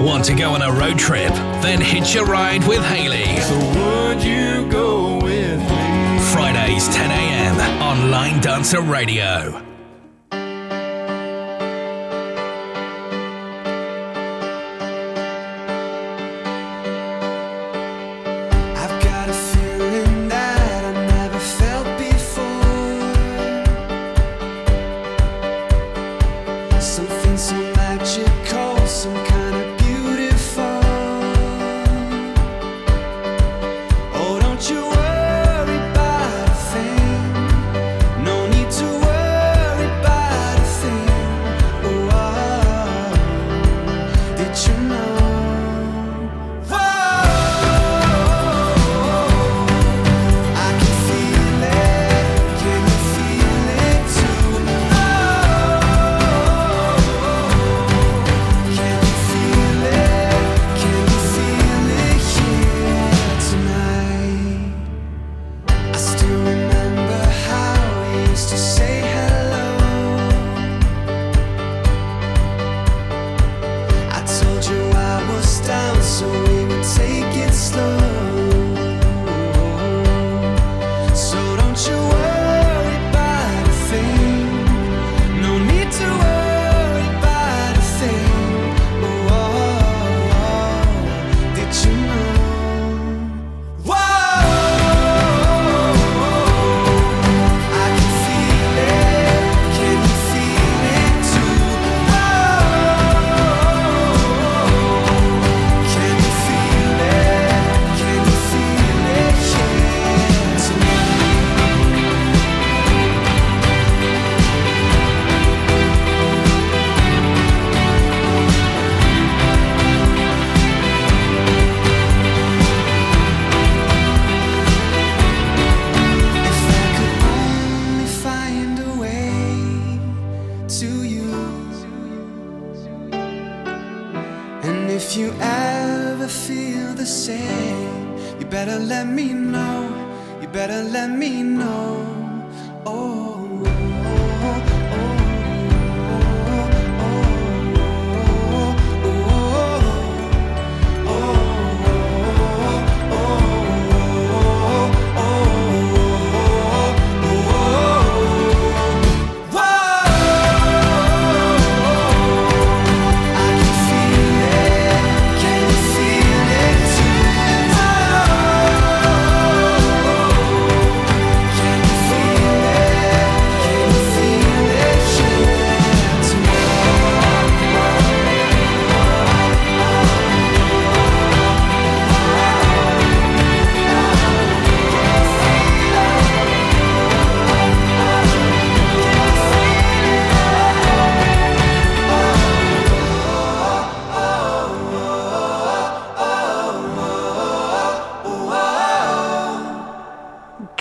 Want to go on a road trip? Then hitch a ride with Haley. So would you go with me? Fridays 10 a.m. on Line Dancer Radio.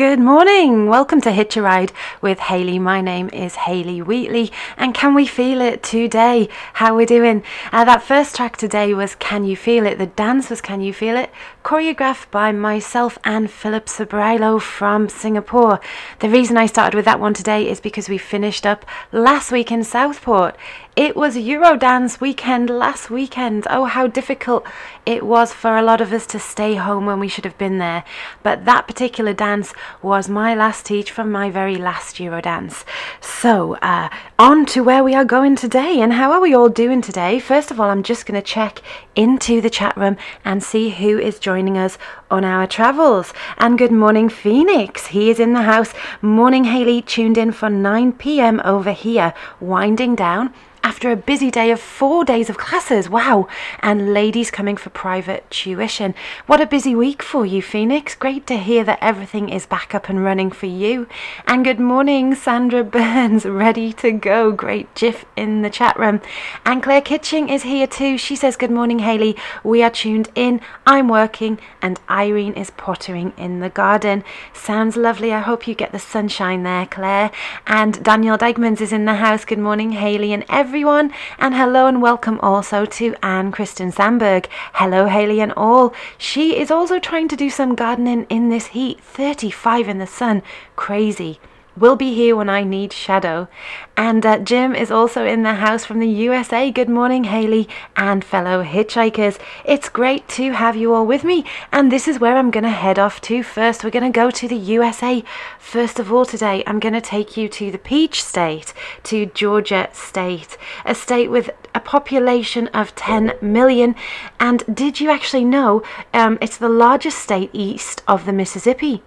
Good morning. Welcome to Hitch a Ride with Haley. My name is Haley Wheatley, and can we feel it today? How we're doing? Uh, that first track today was Can You Feel It? The dance was Can You Feel It? Choreographed by myself and Philip Sobrilo from Singapore. The reason I started with that one today is because we finished up last week in Southport. It was Eurodance weekend last weekend. Oh, how difficult it was for a lot of us to stay home when we should have been there. But that particular dance was my last teach from my very last Eurodance. So, uh, on to where we are going today. And how are we all doing today? First of all, I'm just going to check into the chat room and see who is joining us on our travels. And good morning, Phoenix. He is in the house. Morning, Haley, tuned in for 9 pm over here, winding down after a busy day of four days of classes. Wow. And ladies coming for private tuition. What a busy week for you, Phoenix. Great to hear that everything is back up and running for you. And good morning, Sandra Burns. Ready to go. Great gif in the chat room. And Claire Kitching is here too. She says, Good morning, Haley. We are tuned in. I'm working and Irene is pottering in the garden. Sounds lovely. I hope you get the sunshine there, Claire. And Daniel Degmans is in the house. Good morning, Haley and everyone. And hello and welcome also to Anne Kristen Sandberg. Hello, Haley and all. She is also trying to do some gardening in this heat 35 in the sun. Crazy. Will be here when I need shadow. And uh, Jim is also in the house from the USA. Good morning, Haley and fellow hitchhikers. It's great to have you all with me. And this is where I'm going to head off to first. We're going to go to the USA. First of all, today, I'm going to take you to the Peach State, to Georgia State, a state with a population of 10 million. And did you actually know um, it's the largest state east of the Mississippi?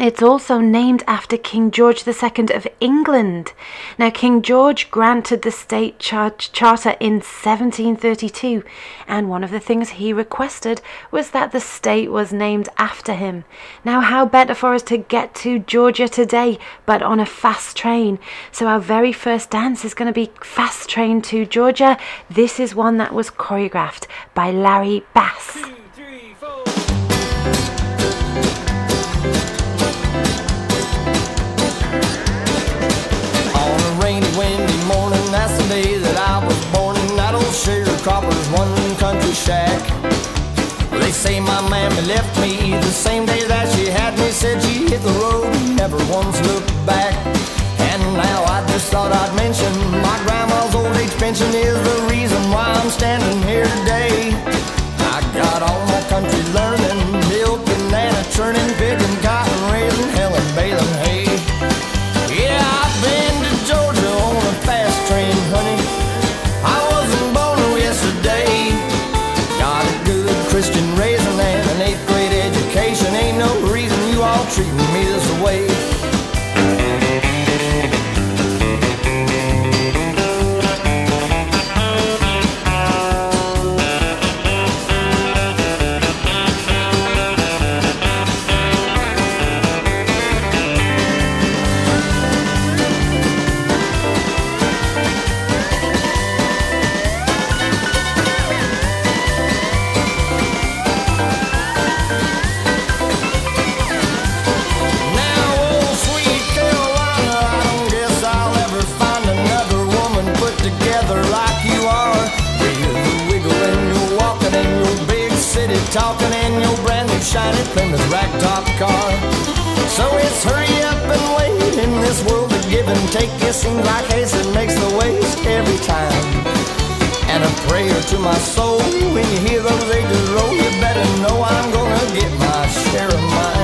It's also named after King George II of England. Now, King George granted the state char- charter in 1732, and one of the things he requested was that the state was named after him. Now, how better for us to get to Georgia today but on a fast train? So, our very first dance is going to be Fast Train to Georgia. This is one that was choreographed by Larry Bass. Shack. They say my mammy left me the same day that she had me. Said she hit the road, never once looked back. And now I just thought I'd mention my grandma's old age pension is the reason why I'm standing here today. I got all my country learning, milking and a churning, picking cotton, raising talking in your brand new shiny Plymouth ragtop car. So it's hurry up and wait in this world of give and take. It seems like that makes the waste every time. And a prayer to my soul when you hear those ages roll. You better know I'm gonna get my share of mine.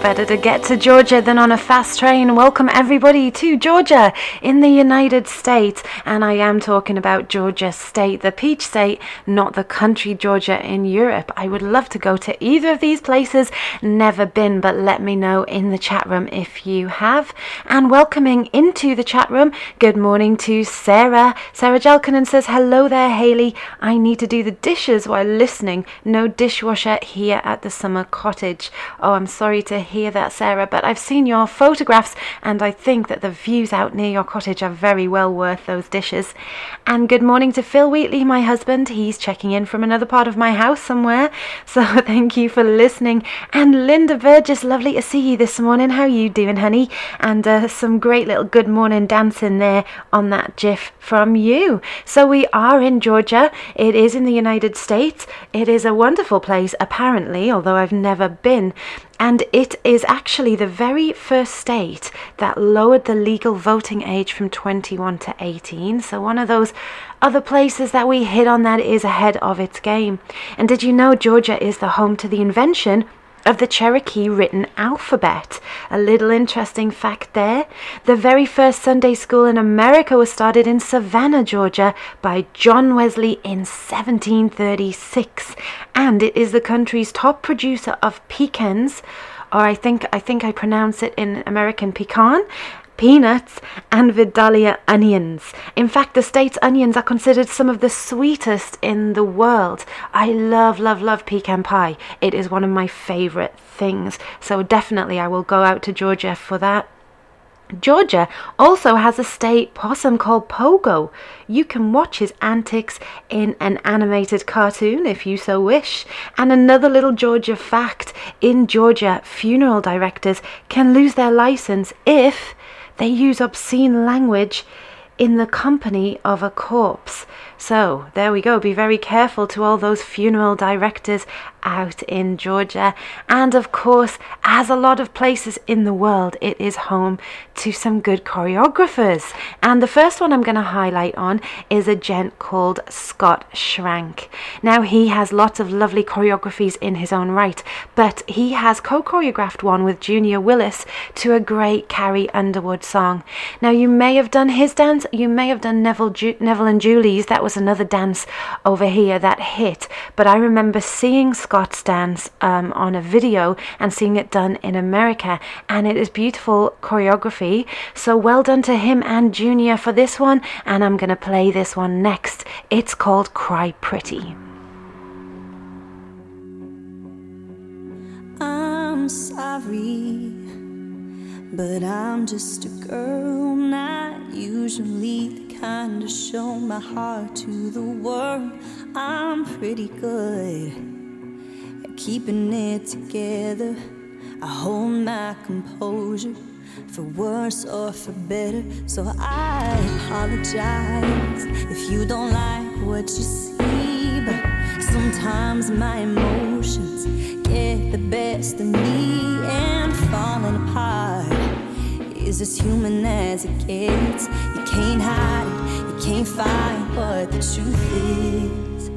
Better to get to Georgia than on a fast train? Welcome everybody to Georgia in the United States. And I am talking about Georgia State, the Peach State, not the country Georgia in Europe. I would love to go to either of these places. Never been, but let me know in the chat room if you have. And welcoming into the chat room, good morning to Sarah. Sarah Jelkanen says, Hello there, Haley. I need to do the dishes while listening. No dishwasher here at the summer cottage. Oh, I'm sorry to hear that, Sarah, but I've seen your photographs and I think that the views out near your cottage are very well worth those dishes. And good morning to Phil Wheatley, my husband. He's checking in from another part of my house somewhere. So thank you for listening. And Linda Burgess, lovely to see you this morning. How you doing, honey? And uh, some great little good morning dancing there on that GIF from you. So we are in Georgia. It is in the United States. It is a wonderful place, apparently, although I've never been. And it is actually the very first state that lowered the legal voting age from 21 to 18. So, one of those other places that we hit on that is ahead of its game. And did you know Georgia is the home to the invention of the Cherokee written alphabet. A little interesting fact there. The very first Sunday school in America was started in Savannah, Georgia by John Wesley in 1736, and it is the country's top producer of pecans, or I think I think I pronounce it in American pecan, peanuts, and Vidalia onions. In fact, the state's onions are considered some of the sweetest in the world. I love, love, love pecan pie. It is one of my favorite things. So definitely I will go out to Georgia for that. Georgia also has a state possum called Pogo. You can watch his antics in an animated cartoon if you so wish. And another little Georgia fact in Georgia, funeral directors can lose their license if they use obscene language in the company of a corpse. So, there we go. Be very careful to all those funeral directors out in Georgia. And of course, as a lot of places in the world, it is home to some good choreographers. And the first one I'm going to highlight on is a gent called Scott Schrank. Now, he has lots of lovely choreographies in his own right, but he has co choreographed one with Junior Willis to a great Carrie Underwood song. Now, you may have done his dance, you may have done Neville, Ju- Neville and Julie's. That was another dance over here that hit, but I remember seeing Scott's dance um, on a video and seeing it done in America, and it is beautiful choreography. So well done to him and Junior for this one, and I'm going to play this one next. It's called Cry Pretty. I'm sorry, but I'm just a girl, not usually the kind to show my heart to the world. I'm pretty good at keeping it together. I hold my composure for worse or for better. So I apologize if you don't like what you see. But sometimes my emotions get the best of me and falling apart is as human as it gets. You can't hide it, you can't fight what the truth is.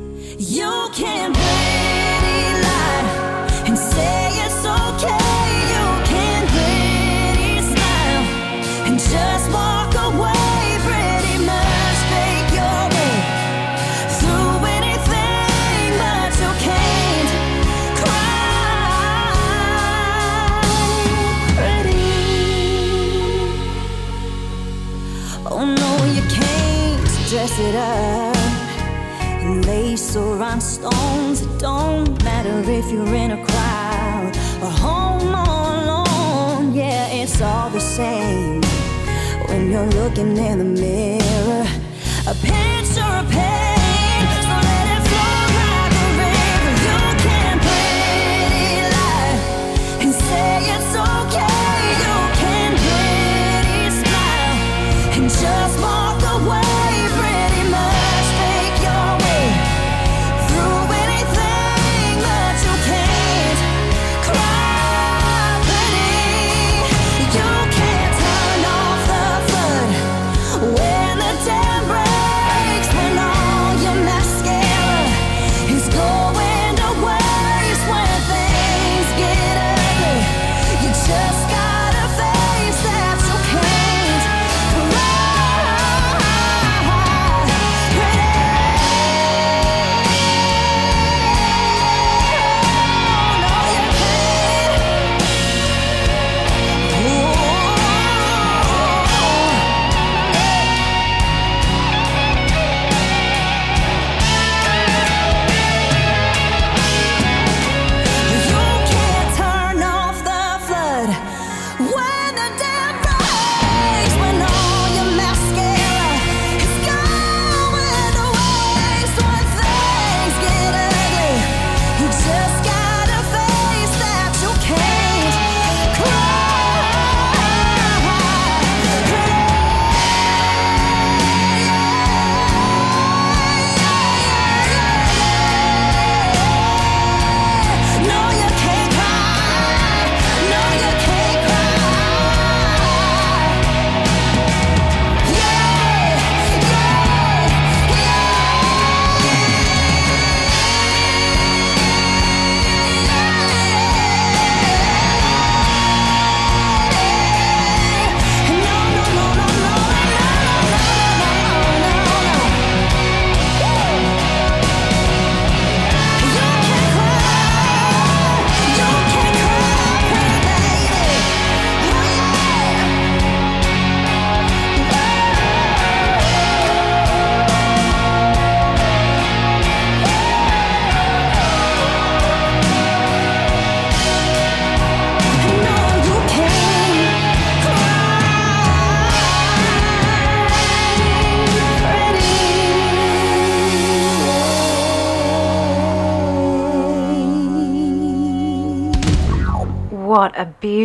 You can pretty lie and say it's okay. You can pretty smile and just walk dress it up in lace or rhinestones. It don't matter if you're in a crowd or home all alone. Yeah, it's all the same when you're looking in the mirror. A picture of pain,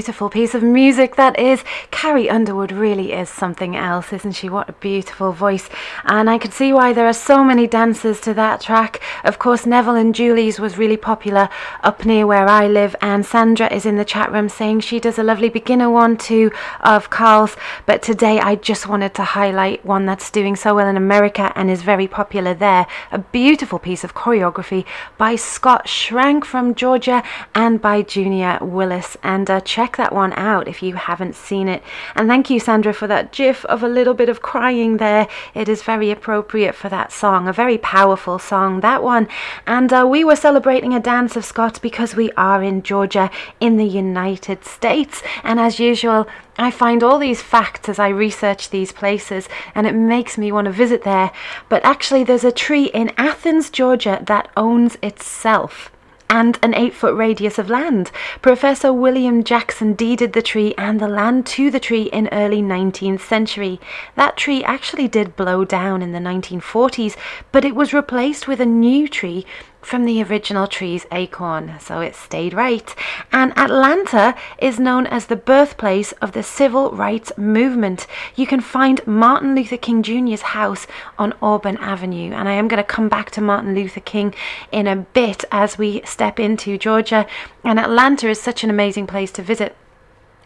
beautiful piece of music that is. Carrie Underwood really is something else, isn't she? What a beautiful voice. And I can see why there are so many dances to that track. Of course, Neville and Julie's was really popular up near where I live. And Sandra is in the chat room saying she does a lovely beginner one too of Carl's. But today I just wanted to highlight one that's doing so well in America and is very popular there. A beautiful piece of choreography by Scott Schrank from Georgia and by Junior Willis. And uh, check that one out if you haven't seen it. And thank you, Sandra, for that gif of a little bit of crying there. It is very appropriate for that song, a very powerful song, that one. And uh, we were celebrating a dance of Scott because we are in Georgia in the United States. And as usual, I find all these facts as I research these places and it makes me want to visit there. But actually, there's a tree in Athens, Georgia that owns itself and an eight foot radius of land. Professor William Jackson deeded the tree and the land to the tree in early 19th century. That tree actually did blow down in the 1940s, but it was replaced with a new tree from the original tree's acorn, so it stayed right. And Atlanta is known as the birthplace of the civil rights movement. You can find Martin Luther King Jr.'s house on Auburn Avenue, and I am going to come back to Martin Luther King in a bit as we step into Georgia. And Atlanta is such an amazing place to visit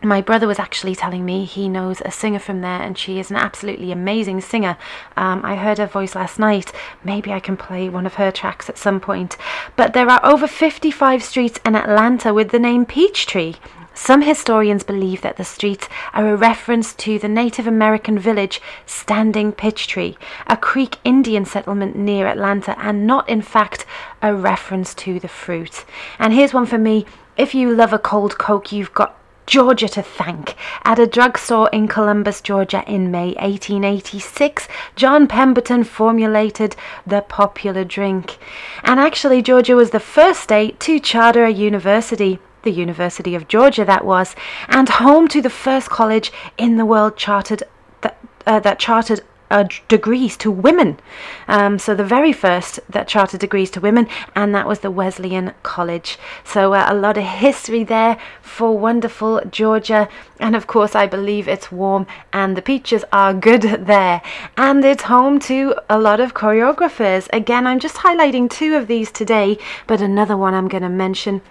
my brother was actually telling me he knows a singer from there and she is an absolutely amazing singer. Um, I heard her voice last night. Maybe I can play one of her tracks at some point. But there are over 55 streets in Atlanta with the name Peachtree. Some historians believe that the streets are a reference to the Native American village Standing Peachtree, a Creek Indian settlement near Atlanta, and not, in fact, a reference to the fruit. And here's one for me if you love a cold Coke, you've got Georgia to thank. At a drugstore in Columbus, Georgia in May 1886, John Pemberton formulated the popular drink. And actually, Georgia was the first state to charter a university. The University of Georgia, that was, and home to the first college in the world chartered that, uh, that chartered uh, degrees to women. Um, so the very first that chartered degrees to women, and that was the Wesleyan College. So uh, a lot of history there for wonderful Georgia, and of course I believe it's warm and the peaches are good there, and it's home to a lot of choreographers. Again, I'm just highlighting two of these today, but another one I'm going to mention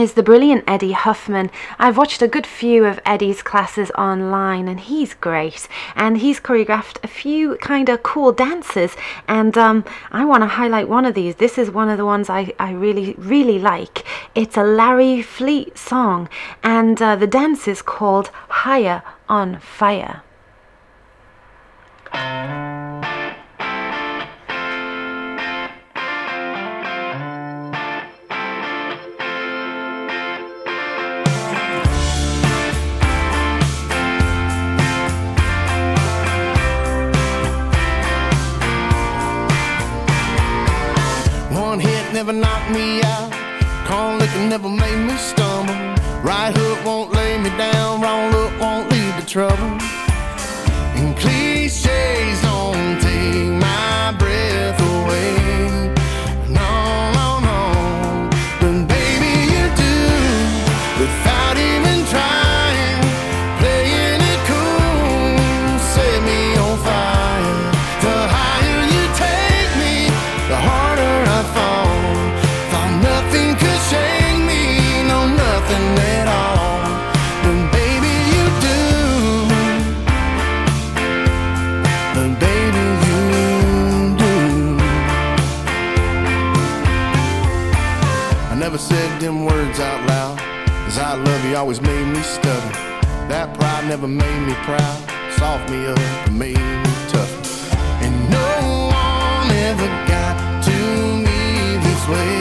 is the brilliant Eddie Huffman. I've watched a good few of Eddie's classes online and he's great. And he's choreographed a few kind of cool dances. And um, I want to highlight one of these. This is one of the ones I, I really, really like. It's a Larry Fleet song. And uh, the dance is called Higher on Fire. Never knocked me out. Corn liquor never made me stumble. Right hook won't lay me down. Wrong look won't lead to trouble. You always made me stutter. That pride never made me proud. Soft me up and made me tough. And no one ever got to me this way.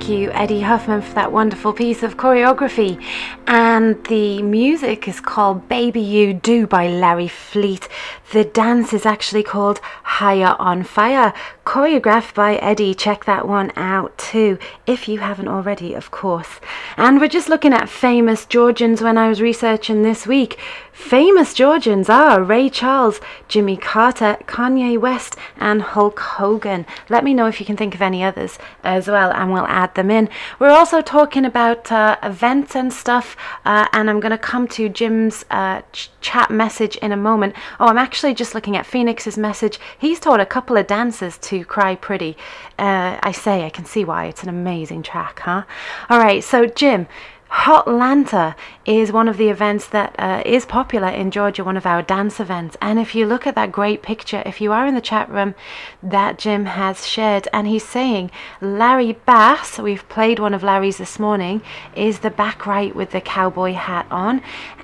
Thank you, Eddie Huffman, for that wonderful piece of choreography. And the music is called Baby You Do by Larry Fleet. The dance is actually called Higher on Fire, choreographed by Eddie. Check that one out too, if you haven't already, of course. And we're just looking at famous Georgians when I was researching this week. Famous Georgians are Ray Charles, Jimmy Carter, Kanye West, and Hulk Hogan. Let me know if you can think of any others as well, and we'll add them in. We're also talking about uh, events and stuff, uh, and I'm going to come to Jim's uh, ch- chat message in a moment. Oh, I'm actually just looking at Phoenix's message. He's taught a couple of dances to Cry Pretty. Uh, I say, I can see why. It's an amazing track, huh? All right, so Jim. Hotlanta is one of the events that uh, is popular in Georgia, one of our dance events. And if you look at that great picture, if you are in the chat room that Jim has shared, and he's saying Larry Bass, we've played one of Larry's this morning, is the back right with the cowboy hat on.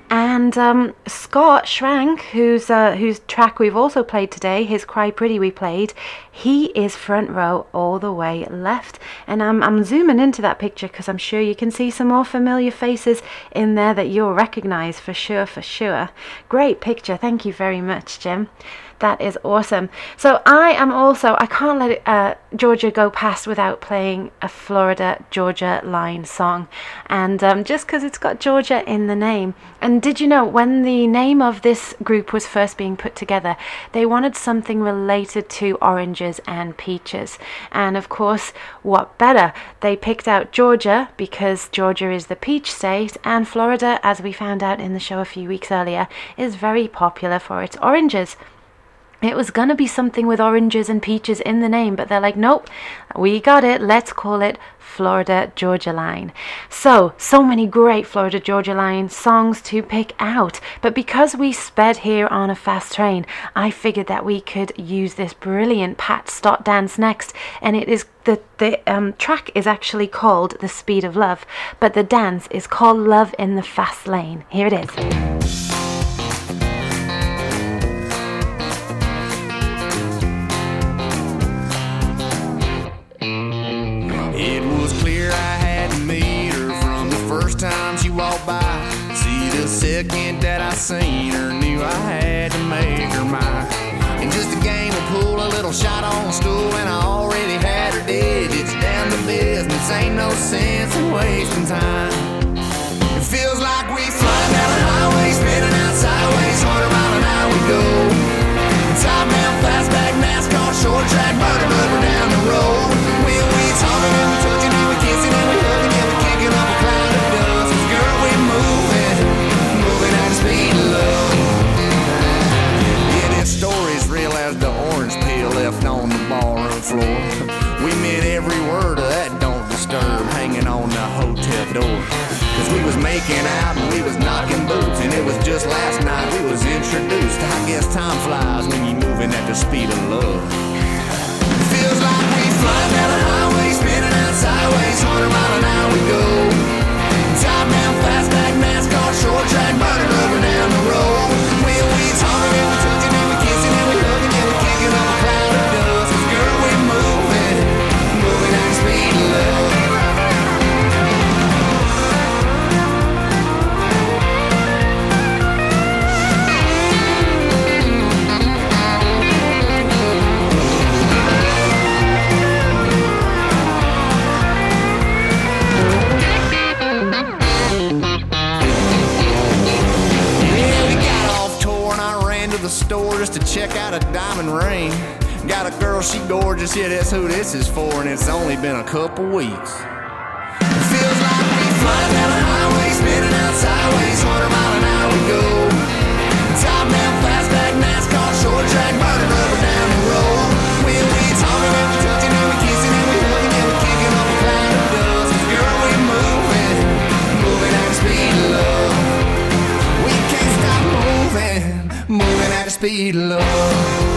And um, Scott Schrank, whose uh, whose track we've also played today, his "Cry Pretty" we played, he is front row all the way left. And I'm I'm zooming into that picture because I'm sure you can see some more familiar faces in there that you'll recognise for sure, for sure. Great picture, thank you very much, Jim. That is awesome. So I am also I can't let uh, Georgia go past without playing a Florida Georgia line song, and um, just because it's got Georgia in the name. And did you know when the name of this group was first being put together, they wanted something related to oranges and peaches, and of course, what better? They picked out Georgia because Georgia is the peach state, and Florida, as we found out in the show a few weeks earlier, is very popular for its oranges. It was going to be something with oranges and peaches in the name, but they're like, nope, we got it. Let's call it Florida Georgia Line. So, so many great Florida Georgia Line songs to pick out. But because we sped here on a fast train, I figured that we could use this brilliant Pat Stott dance next. And it is the, the um, track is actually called The Speed of Love, but the dance is called Love in the Fast Lane. Here it is. Second that I seen her, knew I had to make her mine. And just a game of pool, a little shot on the stool, and I already had her digits down to business. Ain't no sense in wasting time. It feels like we flying down the highway, spinning out sideways, 100 mile an hour we go. Top down, fastback, NASCAR, short track, murder down the road. Floor. We meant every word of that don't disturb hanging on the hotel door. Cause we was making out and we was knocking boots and it was just last night we was introduced. I guess time flies when you're moving at the speed of love. Feels like we flying down the highway, spinning out sideways, 100 mile an hour we go. Top down, fastback, NASCAR, short track, murder rubber down store just to check out a diamond ring. Got a girl, she gorgeous, yeah, that's who this is for, and it's only been a couple weeks. Feels like we flying down the highway, spinning out sideways, 100 mile an hour we go. Top moving at the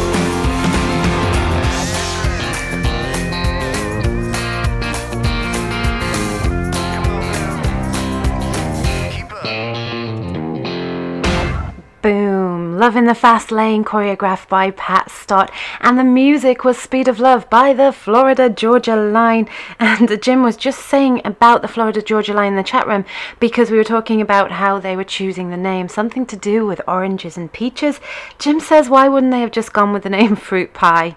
love. In the Fast Lane, choreographed by Pat Stott. And the music was Speed of Love by the Florida Georgia Line. And Jim was just saying about the Florida Georgia Line in the chat room because we were talking about how they were choosing the name, something to do with oranges and peaches. Jim says, why wouldn't they have just gone with the name Fruit Pie?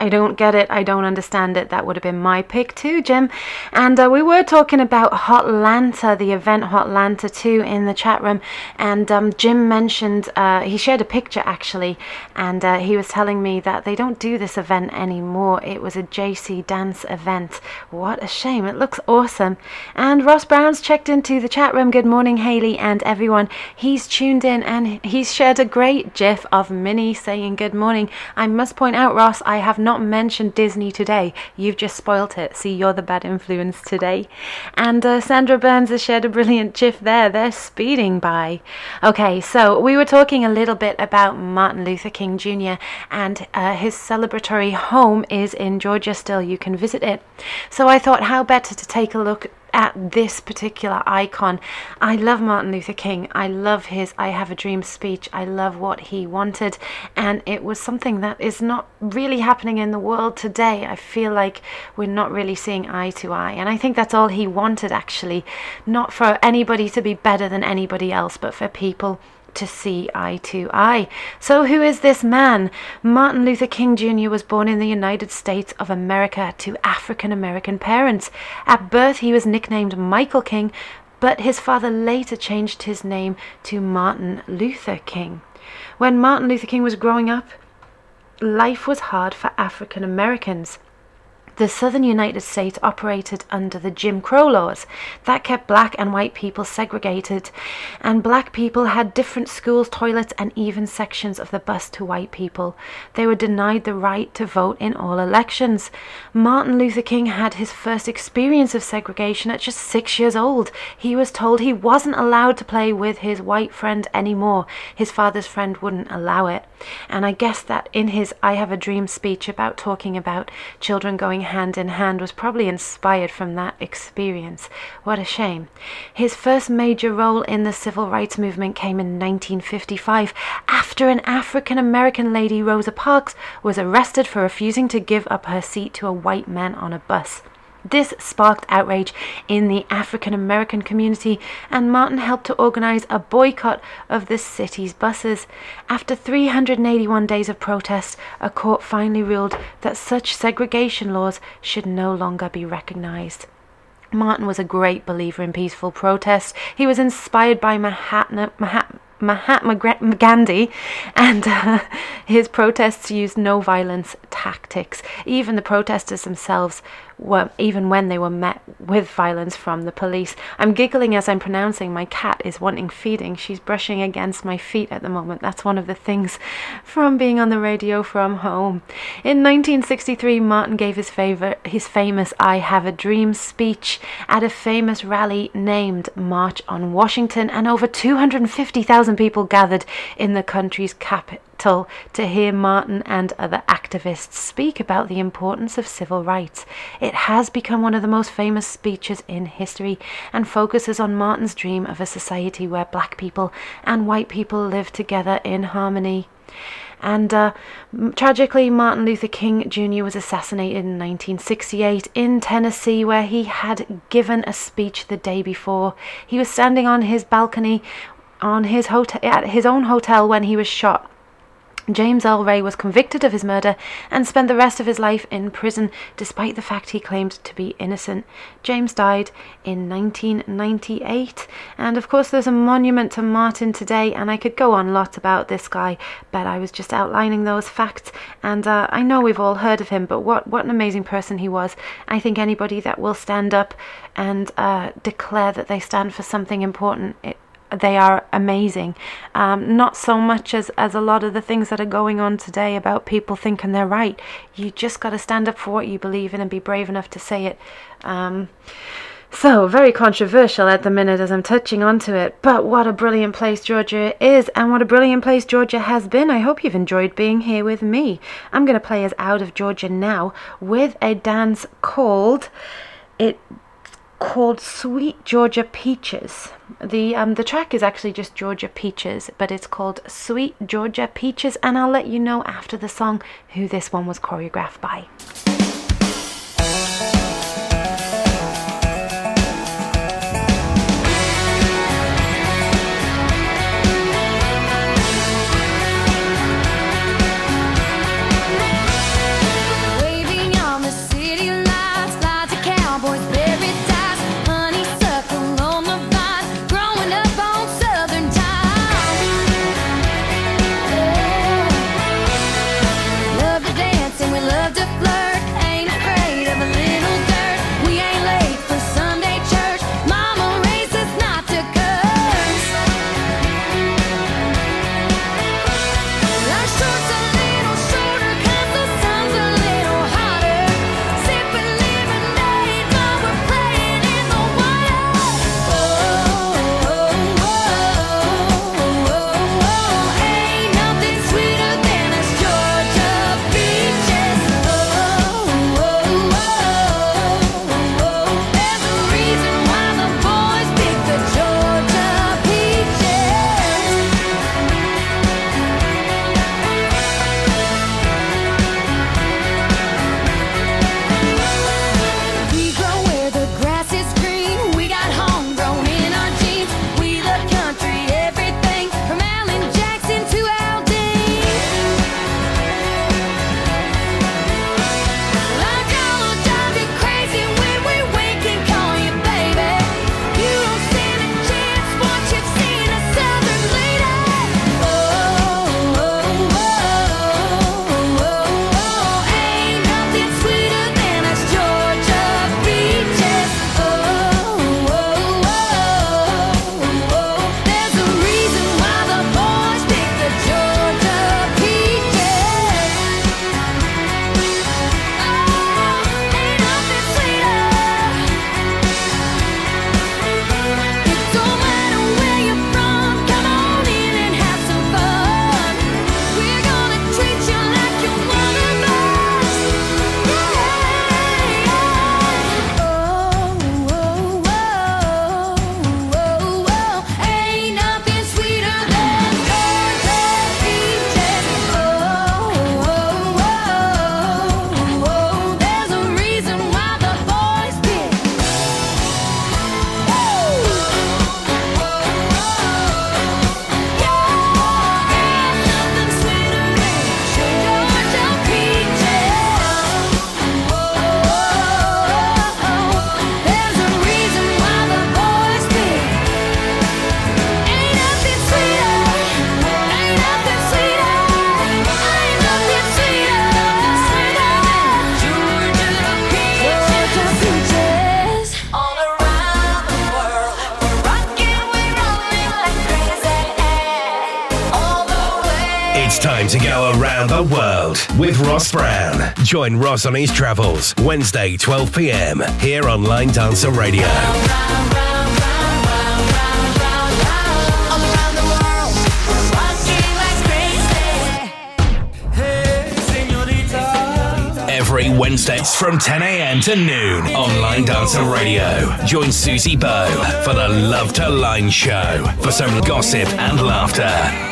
I don't get it. I don't understand it. That would have been my pick too, Jim. And uh, we were talking about Hotlanta, the event Hotlanta too, in the chat room. And um, Jim mentioned uh, he shared a picture actually, and uh, he was telling me that they don't do this event anymore. It was a JC dance event. What a shame! It looks awesome. And Ross Brown's checked into the chat room. Good morning, Haley and everyone. He's tuned in and he's shared a great GIF of Minnie saying good morning. I must point out, Ross, I have not not mentioned Disney today. You've just spoilt it. See, you're the bad influence today. And uh, Sandra Burns has shared a brilliant gif there. They're speeding by. Okay, so we were talking a little bit about Martin Luther King Jr. and uh, his celebratory home is in Georgia still. You can visit it. So I thought, how better to take a look at this particular icon. I love Martin Luther King. I love his I Have a Dream speech. I love what he wanted. And it was something that is not really happening in the world today. I feel like we're not really seeing eye to eye. And I think that's all he wanted, actually. Not for anybody to be better than anybody else, but for people to see eye to eye. So, who is this man? Martin Luther King Jr. was born in the United States of America to African American parents. At birth, he was nicknamed Michael King, but his father later changed his name to Martin Luther King. When Martin Luther King was growing up, life was hard for African Americans. The southern United States operated under the Jim Crow laws that kept black and white people segregated, and black people had different schools, toilets, and even sections of the bus to white people. They were denied the right to vote in all elections. Martin Luther King had his first experience of segregation at just six years old. He was told he wasn't allowed to play with his white friend anymore. His father's friend wouldn't allow it. And I guess that in his I Have a Dream speech about talking about children going hand in hand was probably inspired from that experience. What a shame. His first major role in the civil rights movement came in 1955 after an African American lady, Rosa Parks, was arrested for refusing to give up her seat to a white man on a bus. This sparked outrage in the African American community, and Martin helped to organize a boycott of the city's buses. After 381 days of protest, a court finally ruled that such segregation laws should no longer be recognized. Martin was a great believer in peaceful protest. He was inspired by Mahatma, Mahatma Gandhi, and uh, his protests used no violence tactics. Even the protesters themselves were, even when they were met with violence from the police. I'm giggling as I'm pronouncing. My cat is wanting feeding. She's brushing against my feet at the moment. That's one of the things from being on the radio from home. In 1963, Martin gave his favorite, his famous "I Have a Dream" speech at a famous rally named March on Washington, and over 250,000 people gathered in the country's capital to hear Martin and other activists speak about the importance of civil rights. It has become one of the most famous speeches in history and focuses on Martin's dream of a society where black people and white people live together in harmony. And uh, tragically, Martin Luther King Jr. was assassinated in 1968 in Tennessee, where he had given a speech the day before. He was standing on his balcony on his hotel at his own hotel when he was shot. James Earl Ray was convicted of his murder and spent the rest of his life in prison despite the fact he claimed to be innocent. James died in 1998, and of course, there's a monument to Martin today, and I could go on lots about this guy, but I was just outlining those facts. And uh, I know we've all heard of him, but what, what an amazing person he was. I think anybody that will stand up and uh, declare that they stand for something important, it, they are amazing. Um, not so much as, as a lot of the things that are going on today about people thinking they're right. You just got to stand up for what you believe in and be brave enough to say it. Um, so, very controversial at the minute as I'm touching onto it, but what a brilliant place Georgia is, and what a brilliant place Georgia has been. I hope you've enjoyed being here with me. I'm going to play us out of Georgia now with a dance called It called Sweet Georgia Peaches. The um, the track is actually just Georgia Peaches, but it's called Sweet Georgia Peaches, and I'll let you know after the song who this one was choreographed by. Join Ross on his travels Wednesday, 12 p.m. here on Line Dancer Radio. Every Wednesday from 10 a.m. to noon on Line Dancer Radio. Join Susie Bowe for the Love to Line show for some gossip and laughter.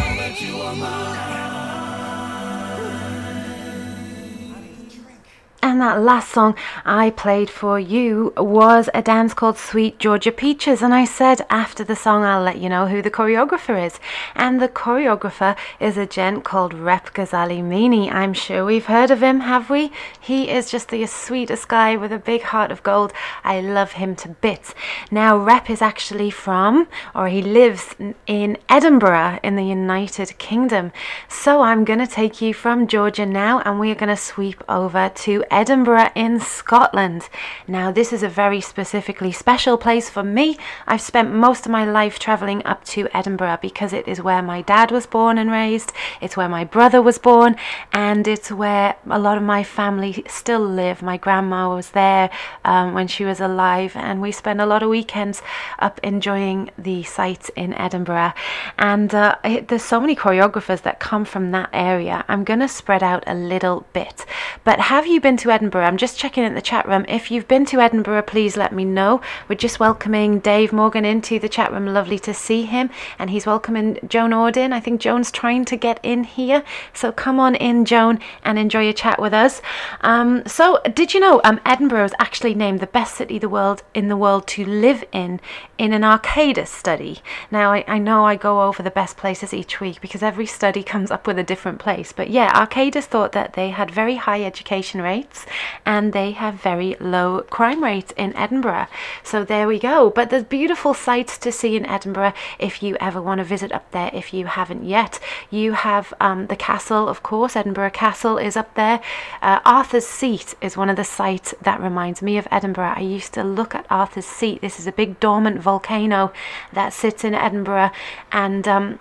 And that last song I played for you was a dance called Sweet Georgia Peaches. And I said after the song, I'll let you know who the choreographer is. And the choreographer is a gent called Rep Ghazali Meany. I'm sure we've heard of him, have we? He is just the sweetest guy with a big heart of gold. I love him to bits. Now, Rep is actually from, or he lives in Edinburgh in the United Kingdom. So I'm going to take you from Georgia now and we're going to sweep over to Edinburgh. Edinburgh in Scotland. Now, this is a very specifically special place for me. I've spent most of my life travelling up to Edinburgh because it is where my dad was born and raised, it's where my brother was born, and it's where a lot of my family still live. My grandma was there um, when she was alive, and we spend a lot of weekends up enjoying the sights in Edinburgh. And uh, it, there's so many choreographers that come from that area. I'm going to spread out a little bit. But have you been to Edinburgh, I'm just checking in the chat room. If you've been to Edinburgh, please let me know. We're just welcoming Dave Morgan into the chat room. Lovely to see him. And he's welcoming Joan Auden. I think Joan's trying to get in here. So come on in, Joan, and enjoy a chat with us. Um, so, did you know um, Edinburgh was actually named the best city the world in the world to live in in an Arcadis study? Now, I, I know I go over the best places each week because every study comes up with a different place. But yeah, Arcadis thought that they had very high education rates and they have very low crime rates in Edinburgh. So there we go. But there's beautiful sights to see in Edinburgh if you ever want to visit up there if you haven't yet. You have um, the castle, of course, Edinburgh Castle is up there. Uh, Arthur's Seat is one of the sites that reminds me of Edinburgh. I used to look at Arthur's Seat. This is a big dormant volcano that sits in Edinburgh and um,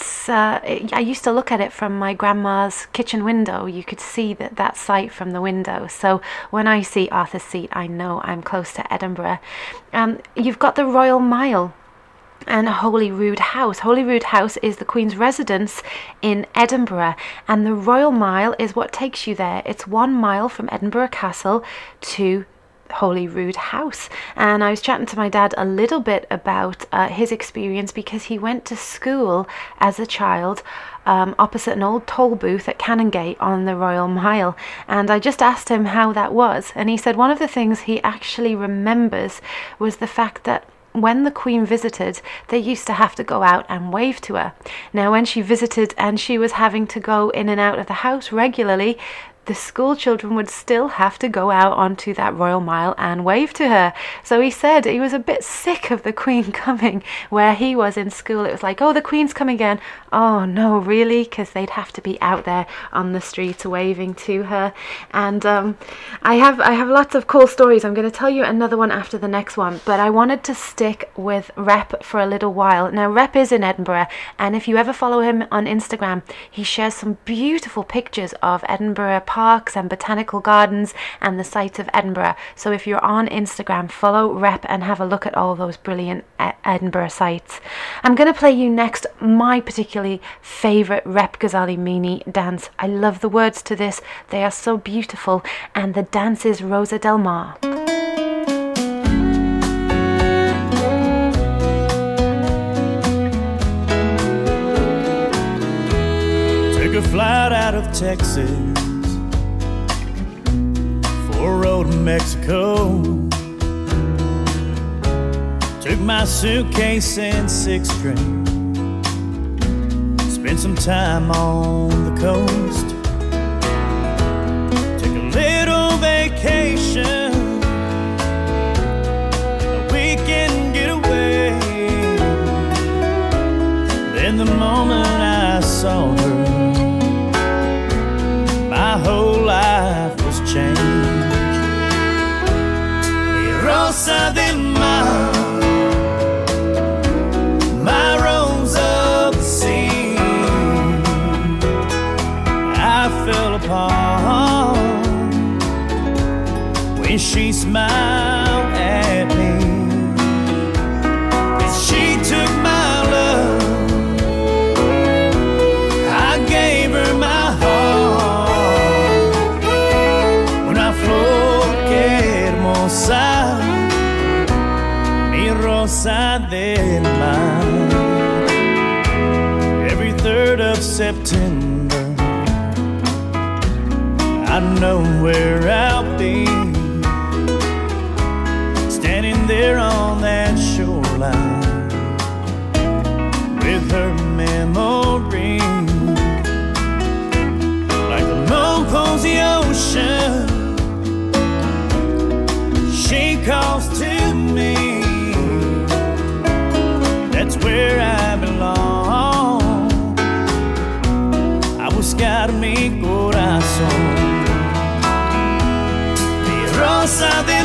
it's uh, it, I used to look at it from my grandma's kitchen window. You could see that that site from the window. So when I see Arthur's Seat, I know I'm close to Edinburgh. Um, you've got the Royal Mile and Holyrood House. Holyrood House is the Queen's residence in Edinburgh, and the Royal Mile is what takes you there. It's one mile from Edinburgh Castle to Holyrood House. And I was chatting to my dad a little bit about uh, his experience because he went to school as a child um, opposite an old toll booth at Canongate on the Royal Mile. And I just asked him how that was. And he said one of the things he actually remembers was the fact that when the Queen visited, they used to have to go out and wave to her. Now, when she visited and she was having to go in and out of the house regularly, the school children would still have to go out onto that Royal Mile and wave to her. So he said he was a bit sick of the Queen coming where he was in school. It was like, oh, the Queen's coming again. Oh, no, really? Because they'd have to be out there on the streets waving to her. And um, I have I have lots of cool stories. I'm going to tell you another one after the next one, but I wanted to stick with Rep for a little while. Now, Rep is in Edinburgh, and if you ever follow him on Instagram, he shares some beautiful pictures of Edinburgh parks and botanical gardens and the sights of Edinburgh. So if you're on Instagram, follow Rep and have a look at all those brilliant uh, Edinburgh sights. I'm going to play you next my particularly favourite Rep Ghazali Mini dance. I love the words to this, they are so beautiful, and the dance is Rosa Del Mar. Flight out of Texas for a road to Mexico. Took my suitcase and six string. Spent some time on the coast. Took a little vacation. A weekend getaway. Then the moment I saw her, she smiled at me. And she took my love, I gave her my heart. Una flor que hermosa, mi rosa del mar. Every third of September, I know where I'll there on that shoreline with her memory. Like the moon pulls the ocean, she calls to me. That's where I belong. I buscar mi corazón. Mi rosa del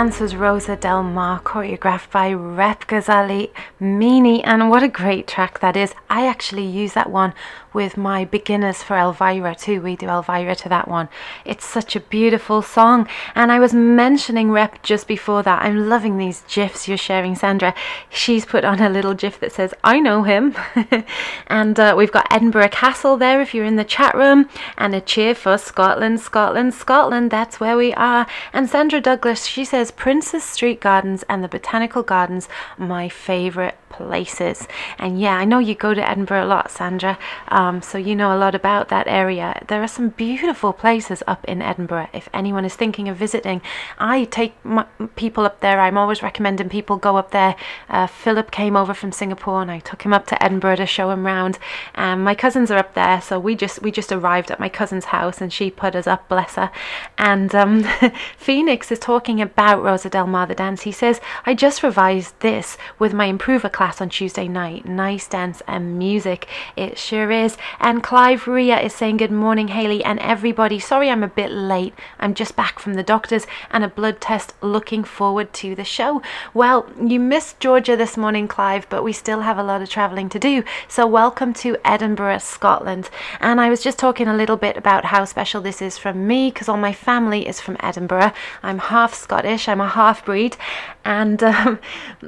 dance was Rosa Del Mar, choreographed by Rep Ghazali Meanie, and what a great track that is. I actually use that one with my beginners for Elvira too. We do Elvira to that one. It's such a beautiful song, and I was mentioning Rep just before that. I'm loving these gifs you're sharing, Sandra. She's put on a little gif that says, I know him. and uh, we've got Edinburgh Castle there if you're in the chat room, and a cheer for Scotland, Scotland, Scotland. That's where we are. And Sandra Douglas, she says, Princes Street Gardens and the Botanical Gardens, my favourite it places. And yeah, I know you go to Edinburgh a lot, Sandra, um, so you know a lot about that area. There are some beautiful places up in Edinburgh if anyone is thinking of visiting. I take my, people up there, I'm always recommending people go up there. Uh, Philip came over from Singapore and I took him up to Edinburgh to show him round. Um, my cousins are up there, so we just we just arrived at my cousin's house and she put us up, bless her. And um, Phoenix is talking about Rosa Del Mar the dance. He says, I just revised this with my improver class on Tuesday night. Nice dance and music. It sure is. And Clive Ria is saying, Good morning, Haley and everybody. Sorry I'm a bit late. I'm just back from the doctors and a blood test. Looking forward to the show. Well, you missed Georgia this morning, Clive, but we still have a lot of travelling to do. So, welcome to Edinburgh, Scotland. And I was just talking a little bit about how special this is from me because all my family is from Edinburgh. I'm half Scottish, I'm a half breed. And um,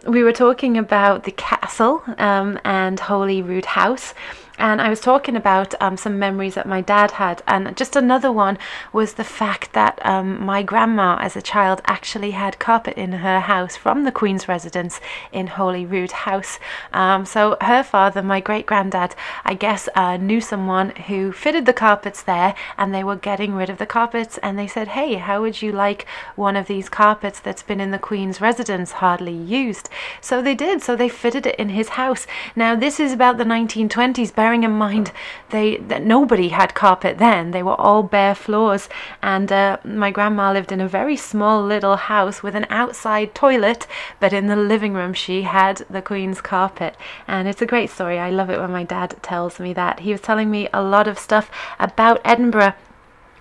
we were talking about the castle um, and Holyrood House. And I was talking about um, some memories that my dad had. And just another one was the fact that um, my grandma, as a child, actually had carpet in her house from the Queen's residence in Holyrood House. Um, so her father, my great granddad, I guess, uh, knew someone who fitted the carpets there and they were getting rid of the carpets. And they said, Hey, how would you like one of these carpets that's been in the Queen's residence, hardly used? So they did. So they fitted it in his house. Now, this is about the 1920s. Bearing in mind they that nobody had carpet then. They were all bare floors. And uh, my grandma lived in a very small little house with an outside toilet but in the living room she had the queen's carpet. And it's a great story. I love it when my dad tells me that. He was telling me a lot of stuff about edinburgh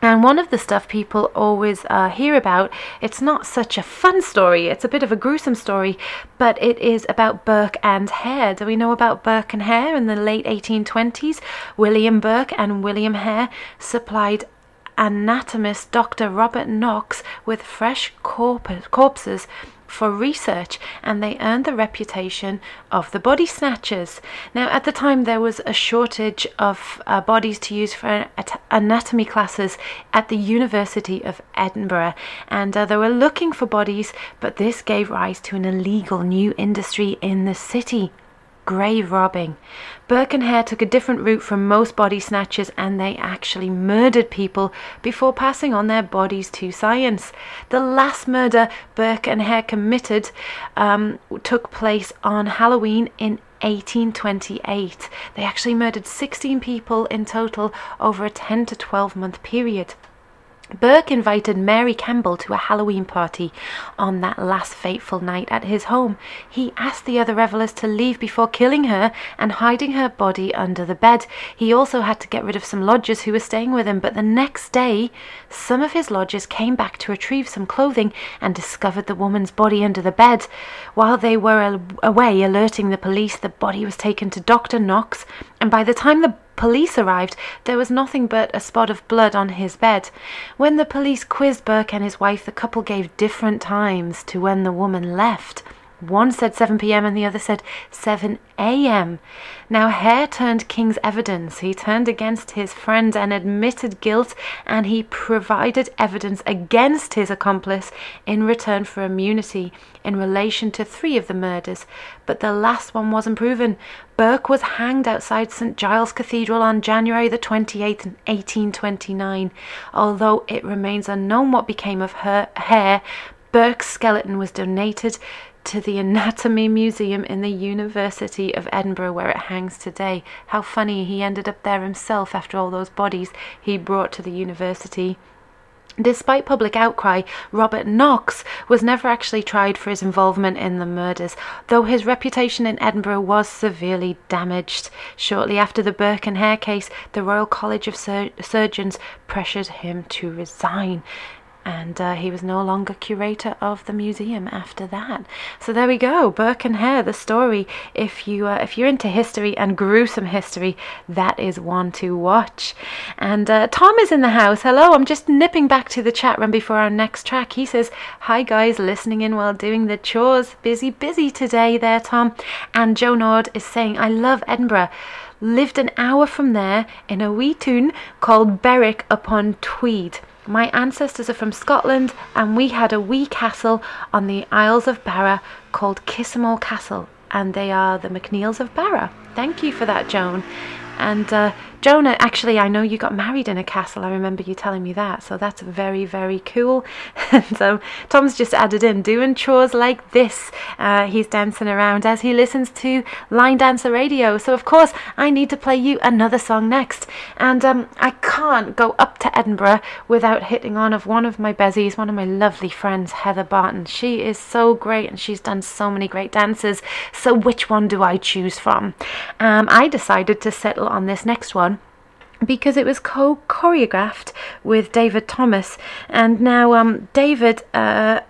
and one of the stuff people always uh, hear about, it's not such a fun story, it's a bit of a gruesome story, but it is about Burke and Hare. Do we know about Burke and Hare in the late 1820s? William Burke and William Hare supplied anatomist Dr. Robert Knox with fresh corp- corpses for research and they earned the reputation of the body snatchers. Now, at the time, there was a shortage of uh, bodies to use for anatomy classes at the University of Edinburgh, and uh, they were looking for bodies, but this gave rise to an illegal new industry in the city grave robbing. Burke and Hare took a different route from most body snatchers and they actually murdered people before passing on their bodies to science. The last murder Burke and Hare committed um, took place on Halloween in 1828. They actually murdered 16 people in total over a 10 to 12 month period. Burke invited Mary Campbell to a Halloween party on that last fateful night at his home. He asked the other revelers to leave before killing her and hiding her body under the bed. He also had to get rid of some lodgers who were staying with him, but the next day, some of his lodgers came back to retrieve some clothing and discovered the woman's body under the bed. While they were away alerting the police, the body was taken to Dr. Knox, and by the time the police arrived, there was nothing but a spot of blood on his bed. When the police quizzed Burke and his wife, the couple gave different times to when the woman left. One said 7 pm and the other said 7 am. Now, Hare turned King's evidence. He turned against his friend and admitted guilt, and he provided evidence against his accomplice in return for immunity in relation to three of the murders. But the last one wasn't proven. Burke was hanged outside St Giles Cathedral on January the 28th, 1829. Although it remains unknown what became of her hair, Burke's skeleton was donated to the Anatomy Museum in the University of Edinburgh, where it hangs today. How funny he ended up there himself after all those bodies he brought to the university. Despite public outcry, Robert Knox was never actually tried for his involvement in the murders, though his reputation in Edinburgh was severely damaged. Shortly after the Burke and Hare case, the Royal College of Sur- Surgeons pressured him to resign and uh, he was no longer curator of the museum after that. So there we go, Burke and Hare, the story. If you uh, if you're into history and gruesome history, that is one to watch. And uh, Tom is in the house. Hello, I'm just nipping back to the chat room before our next track. He says, "Hi guys, listening in while doing the chores. Busy, busy today, there, Tom." And Joe Nord is saying, "I love Edinburgh." Lived an hour from there in a wee town called Berwick upon Tweed. My ancestors are from Scotland, and we had a wee castle on the Isles of Barra called Kisimul Castle, and they are the McNeils of Barra. Thank you for that, Joan. And uh, Jonah, actually, I know you got married in a castle. I remember you telling me that. So that's very, very cool. and um, Tom's just added in doing chores like this. Uh, he's dancing around as he listens to Line Dancer Radio. So, of course, I need to play you another song next. And um, I can't go up to Edinburgh without hitting on of one of my bezies, one of my lovely friends, Heather Barton. She is so great and she's done so many great dances. So, which one do I choose from? Um, I decided to settle on this next one because it was co choreographed with David Thomas. And now, um, David uh,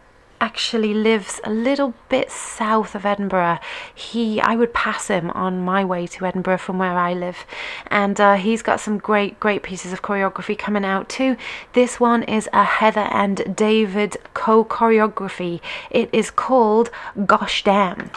actually lives a little bit south of Edinburgh. He, I would pass him on my way to Edinburgh from where I live, and uh, he's got some great, great pieces of choreography coming out too. This one is a Heather and David co choreography. It is called Gosh Damn.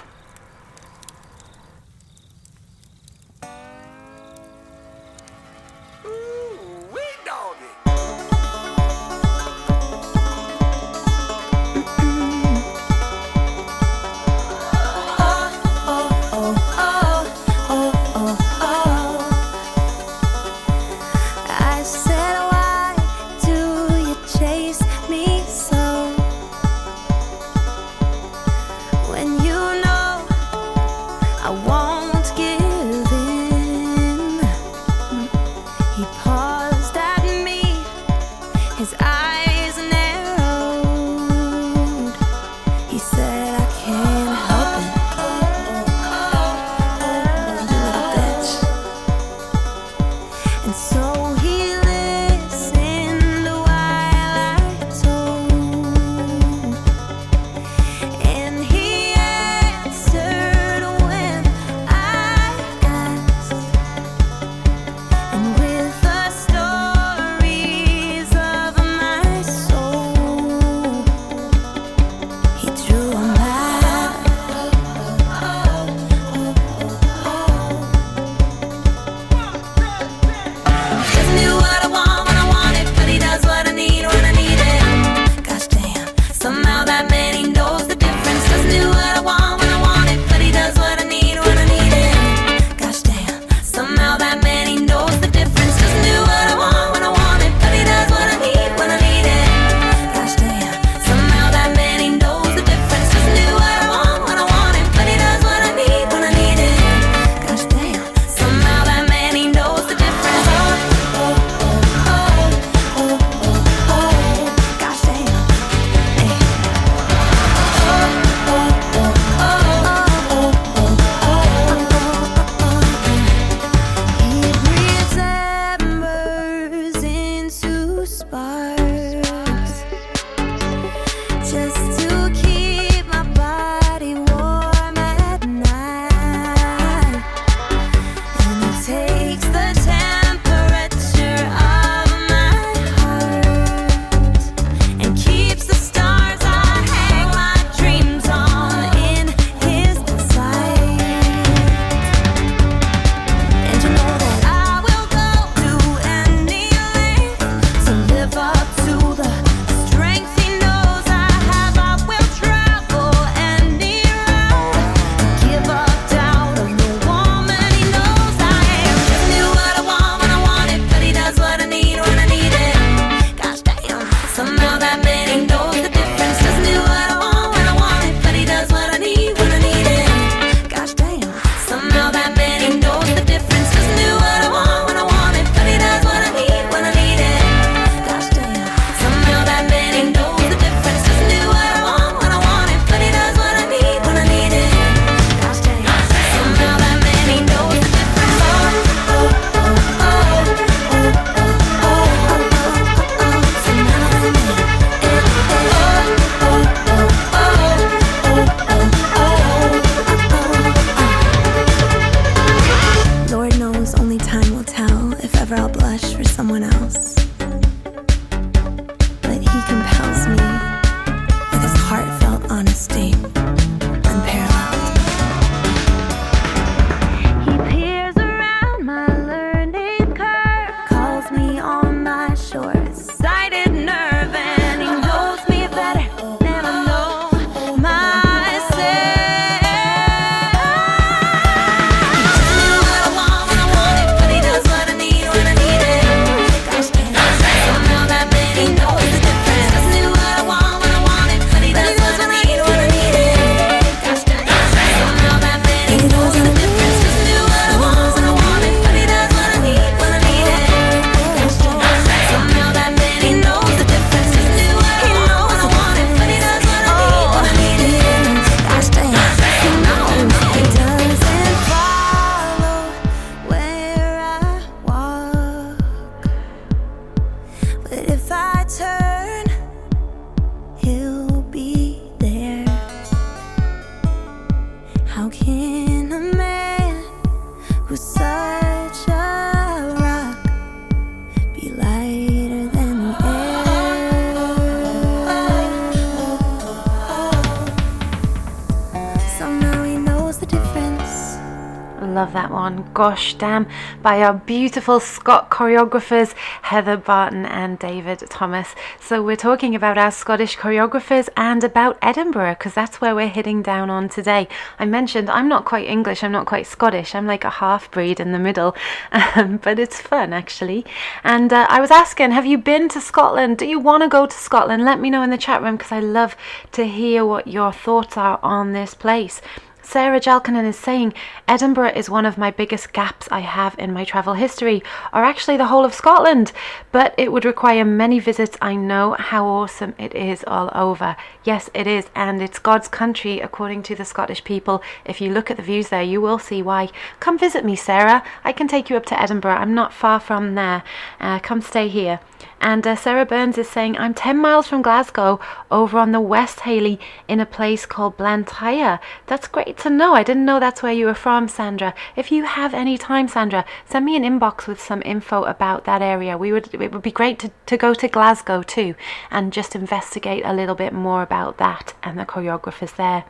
Gosh by our beautiful Scott choreographers, Heather Barton and David Thomas. So, we're talking about our Scottish choreographers and about Edinburgh, because that's where we're hitting down on today. I mentioned I'm not quite English, I'm not quite Scottish, I'm like a half breed in the middle, um, but it's fun actually. And uh, I was asking, have you been to Scotland? Do you want to go to Scotland? Let me know in the chat room, because I love to hear what your thoughts are on this place. Sarah Jalkinen is saying Edinburgh is one of my biggest gaps I have in my travel history, or actually the whole of Scotland, but it would require many visits. I know how awesome it is all over. Yes, it is, and it's God's country, according to the Scottish people. If you look at the views there, you will see why. Come visit me, Sarah. I can take you up to Edinburgh. I'm not far from there. Uh, come stay here. And uh, Sarah Burns is saying, I'm 10 miles from Glasgow over on the West Haley in a place called Blantyre. That's great to know. I didn't know that's where you were from, Sandra. If you have any time, Sandra, send me an inbox with some info about that area. We would it would be great to, to go to Glasgow too and just investigate a little bit more about that and the choreographers there.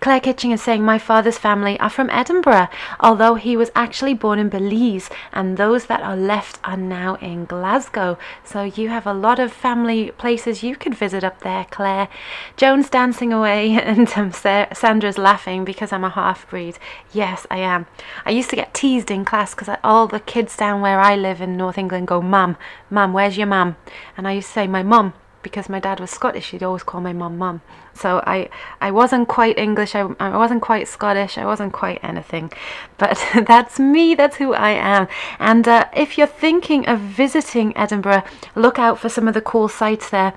Claire Kitching is saying, My father's family are from Edinburgh, although he was actually born in Belize, and those that are left are now in Glasgow. So you have a lot of family places you could visit up there, Claire. Joan's dancing away, and um, Sandra's laughing because I'm a half breed. Yes, I am. I used to get teased in class because all the kids down where I live in North England go, Mum, Mum, where's your mum? And I used to say, My mum because my dad was Scottish, he'd always call my mum mum. So I, I wasn't quite English, I, I wasn't quite Scottish, I wasn't quite anything. But that's me, that's who I am. And uh, if you're thinking of visiting Edinburgh, look out for some of the cool sites there.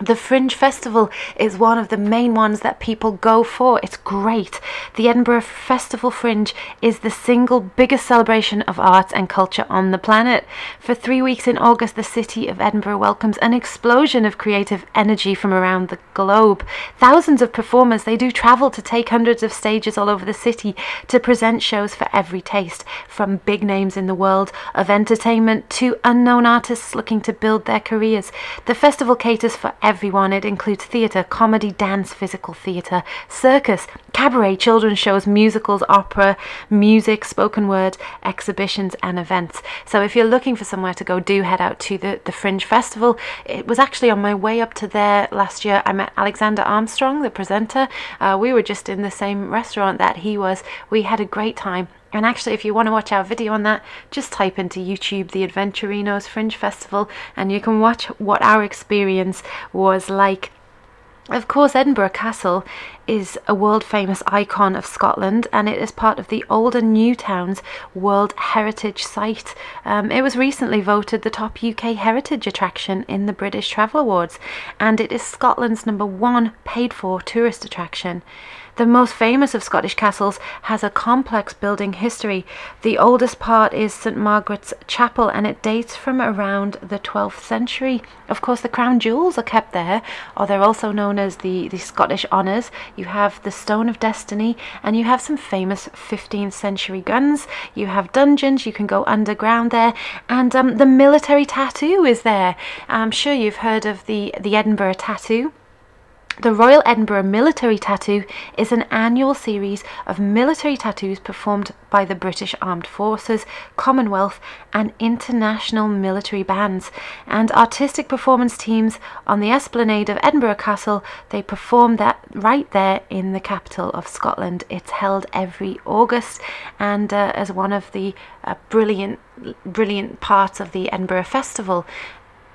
The Fringe Festival is one of the main ones that people go for. It's great. The Edinburgh Festival Fringe is the single biggest celebration of arts and culture on the planet. For three weeks in August, the city of Edinburgh welcomes an explosion of creative energy from around the globe. Thousands of performers, they do travel to take hundreds of stages all over the city to present shows for every taste, from big names in the world of entertainment to unknown artists looking to build their careers. The festival caters for everyone. It includes theatre, comedy, dance, physical theatre, circus, cabaret, children's shows, musicals, opera, music, spoken word, exhibitions, and events. So if you're looking for somewhere to go, do head out to the, the Fringe Festival. It was actually on my way up to there last year. I met Alexander Armstrong, the presenter. Uh, we were just in the same restaurant that he was. We had a great time. And actually, if you want to watch our video on that, just type into YouTube the Adventurinos Fringe Festival and you can watch what our experience was like. Of course, Edinburgh Castle is a world famous icon of Scotland and it is part of the Old and New Towns World Heritage Site. Um, it was recently voted the top UK heritage attraction in the British Travel Awards and it is Scotland's number one paid for tourist attraction. The most famous of Scottish castles has a complex building history. The oldest part is St Margaret's Chapel and it dates from around the 12th century. Of course, the crown jewels are kept there, or they're also known as the, the Scottish honours. You have the Stone of Destiny and you have some famous 15th century guns. You have dungeons, you can go underground there, and um, the military tattoo is there. I'm sure you've heard of the, the Edinburgh tattoo. The Royal Edinburgh Military Tattoo is an annual series of military tattoos performed by the British Armed Forces, Commonwealth, and international military bands and artistic performance teams on the esplanade of Edinburgh Castle. They perform that right there in the capital of Scotland. It's held every August, and uh, as one of the uh, brilliant, brilliant parts of the Edinburgh Festival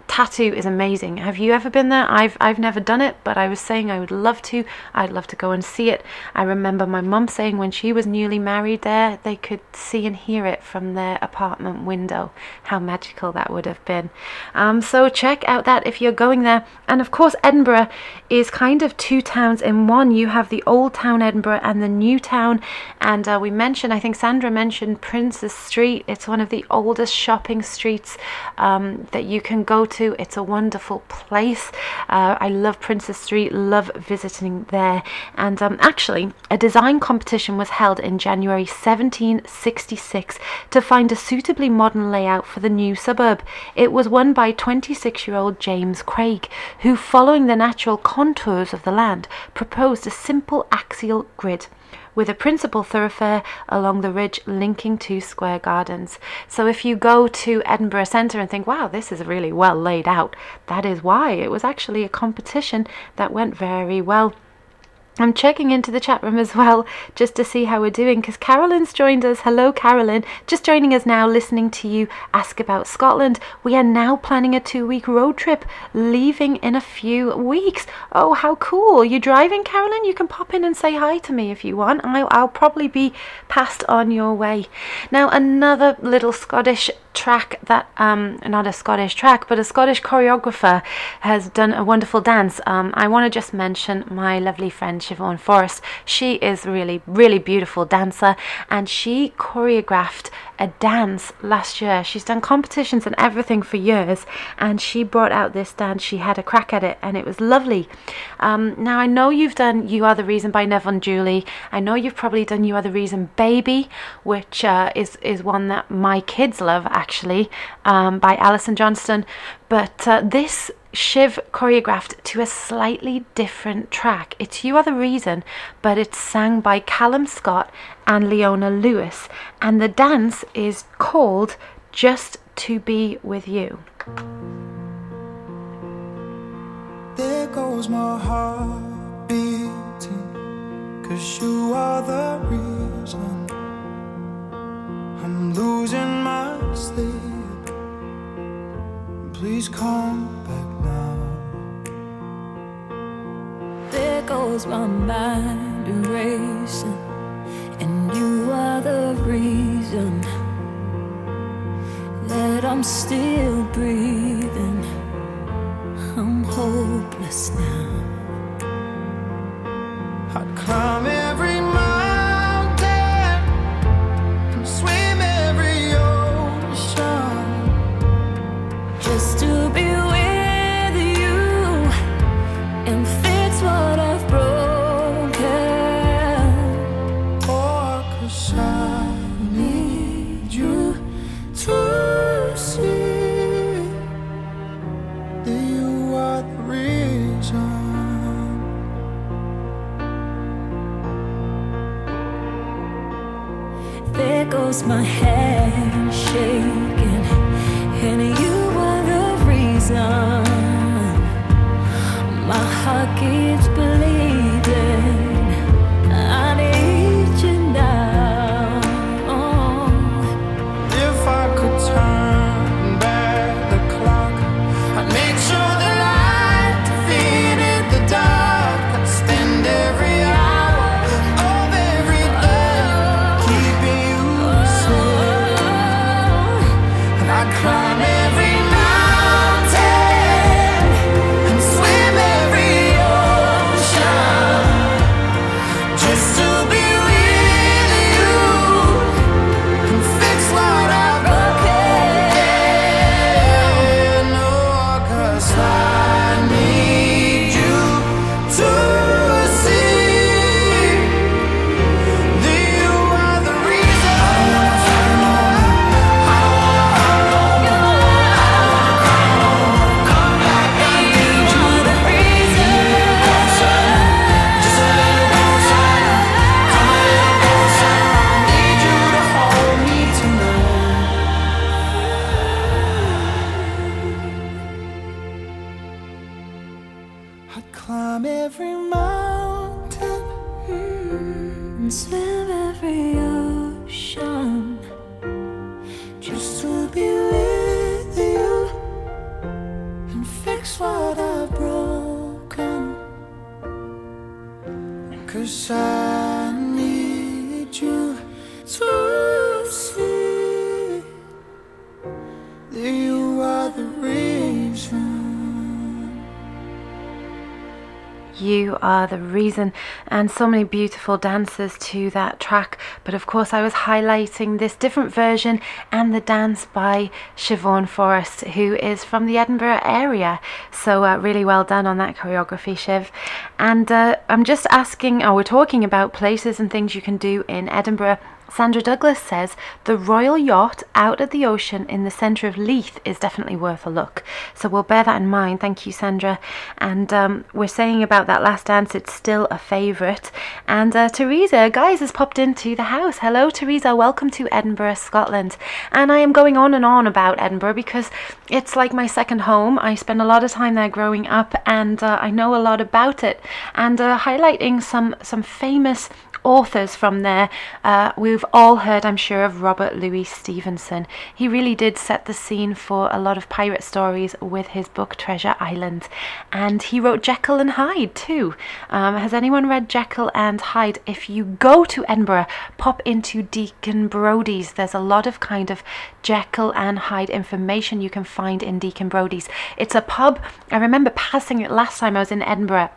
tattoo is amazing. Have you ever been there? I've I've never done it, but I was saying I would love to. I'd love to go and see it. I remember my mum saying when she was newly married there, they could see and hear it from their apartment window. How magical that would have been. Um, so check out that if you're going there. And of course, Edinburgh is kind of two towns in one. You have the old town Edinburgh and the new town. And uh, we mentioned, I think Sandra mentioned Princes Street. It's one of the oldest shopping streets um, that you can go to. It's a wonderful place. Uh, I love Princes Street, love visiting there. And um, actually, a design competition was held in January 1766 to find a suitably modern layout for the new suburb. It was won by 26 year old James Craig, who, following the natural contours of the land, proposed a simple axial grid with a principal thoroughfare along the ridge linking two square gardens. So if you go to Edinburgh Centre and think, wow, this is really well laid out, that is why it was actually a competition that went very well. I'm checking into the chat room as well just to see how we're doing because Carolyn's joined us. Hello, Carolyn. Just joining us now, listening to you ask about Scotland. We are now planning a two week road trip, leaving in a few weeks. Oh, how cool. You're driving, Carolyn? You can pop in and say hi to me if you want. I'll, I'll probably be passed on your way. Now, another little Scottish track that um not a Scottish track but a Scottish choreographer has done a wonderful dance. Um I want to just mention my lovely friend Siobhan Forrest. She is really really beautiful dancer and she choreographed a dance last year. She's done competitions and everything for years and she brought out this dance. She had a crack at it and it was lovely. Um now I know you've done You Are the Reason by Neville Julie. I know you've probably done You Are the Reason Baby which uh, is is one that my kids love actually, um, by Alison Johnston. But uh, this Shiv choreographed to a slightly different track. It's You Are the Reason, but it's sang by Callum Scott and Leona Lewis. And the dance is called Just to Be With You. There goes my heart beating, cause you are the reason I'm losing my sleep. Please come back There goes my mind erasing, and you are the reason that I'm still breathing. I'm hopeless now. I'd climb every Goes my hand shaking, Reason, and so many beautiful dances to that track. But of course, I was highlighting this different version and the dance by Siobhan Forrest, who is from the Edinburgh area. So, uh, really well done on that choreography, Shiv. And uh, I'm just asking, oh, we're talking about places and things you can do in Edinburgh. Sandra Douglas says the Royal Yacht out at the ocean in the centre of Leith is definitely worth a look. So we'll bear that in mind. Thank you, Sandra. And um, we're saying about that last dance, it's still a favourite. And uh, Teresa, guys, has popped into the house. Hello, Teresa. Welcome to Edinburgh, Scotland. And I am going on and on about Edinburgh because it's like my second home. I spent a lot of time there growing up, and uh, I know a lot about it. And uh, highlighting some some famous authors from there. Uh, we've all heard, I'm sure, of Robert Louis Stevenson. He really did set the scene for a lot of pirate stories with his book Treasure Island. And he wrote Jekyll and Hyde too. Um, has anyone read Jekyll and Hyde? If you go to Edinburgh, pop into Deacon Brodie's. There's a lot of kind of Jekyll and Hyde information you can find in Deacon Brodie's. It's a pub. I remember passing it last time I was in Edinburgh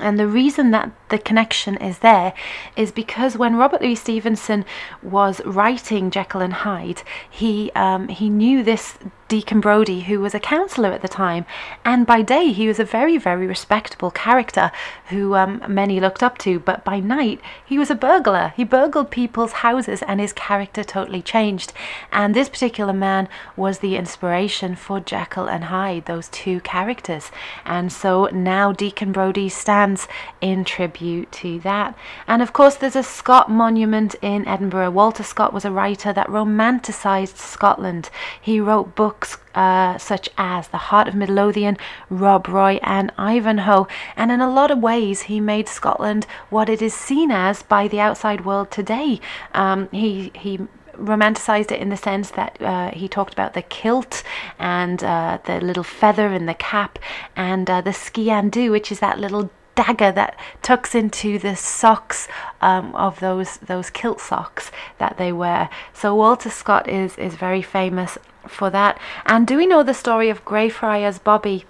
and the reason that the connection is there is because when Robert Louis Stevenson was writing Jekyll and Hyde, he um, he knew this Deacon Brodie, who was a councillor at the time, and by day he was a very, very respectable character who um, many looked up to, but by night he was a burglar. He burgled people's houses, and his character totally changed. And this particular man was the inspiration for Jekyll and Hyde, those two characters. And so now Deacon Brodie stands in tribute to that. And of course, there's a Scott monument in Edinburgh. Walter Scott was a writer that romanticised Scotland. He wrote books uh, such as The Heart of Midlothian, Rob Roy, and Ivanhoe. And in a lot of ways, he made Scotland what it is seen as by the outside world today. Um, he he romanticized it in the sense that uh, he talked about the kilt and uh, the little feather in the cap and uh, the sgian-dubh, which is that little dagger that tucks into the socks um, of those those kilt socks that they wear. So Walter Scott is is very famous for that. And do we know the story of Greyfriars Bobby?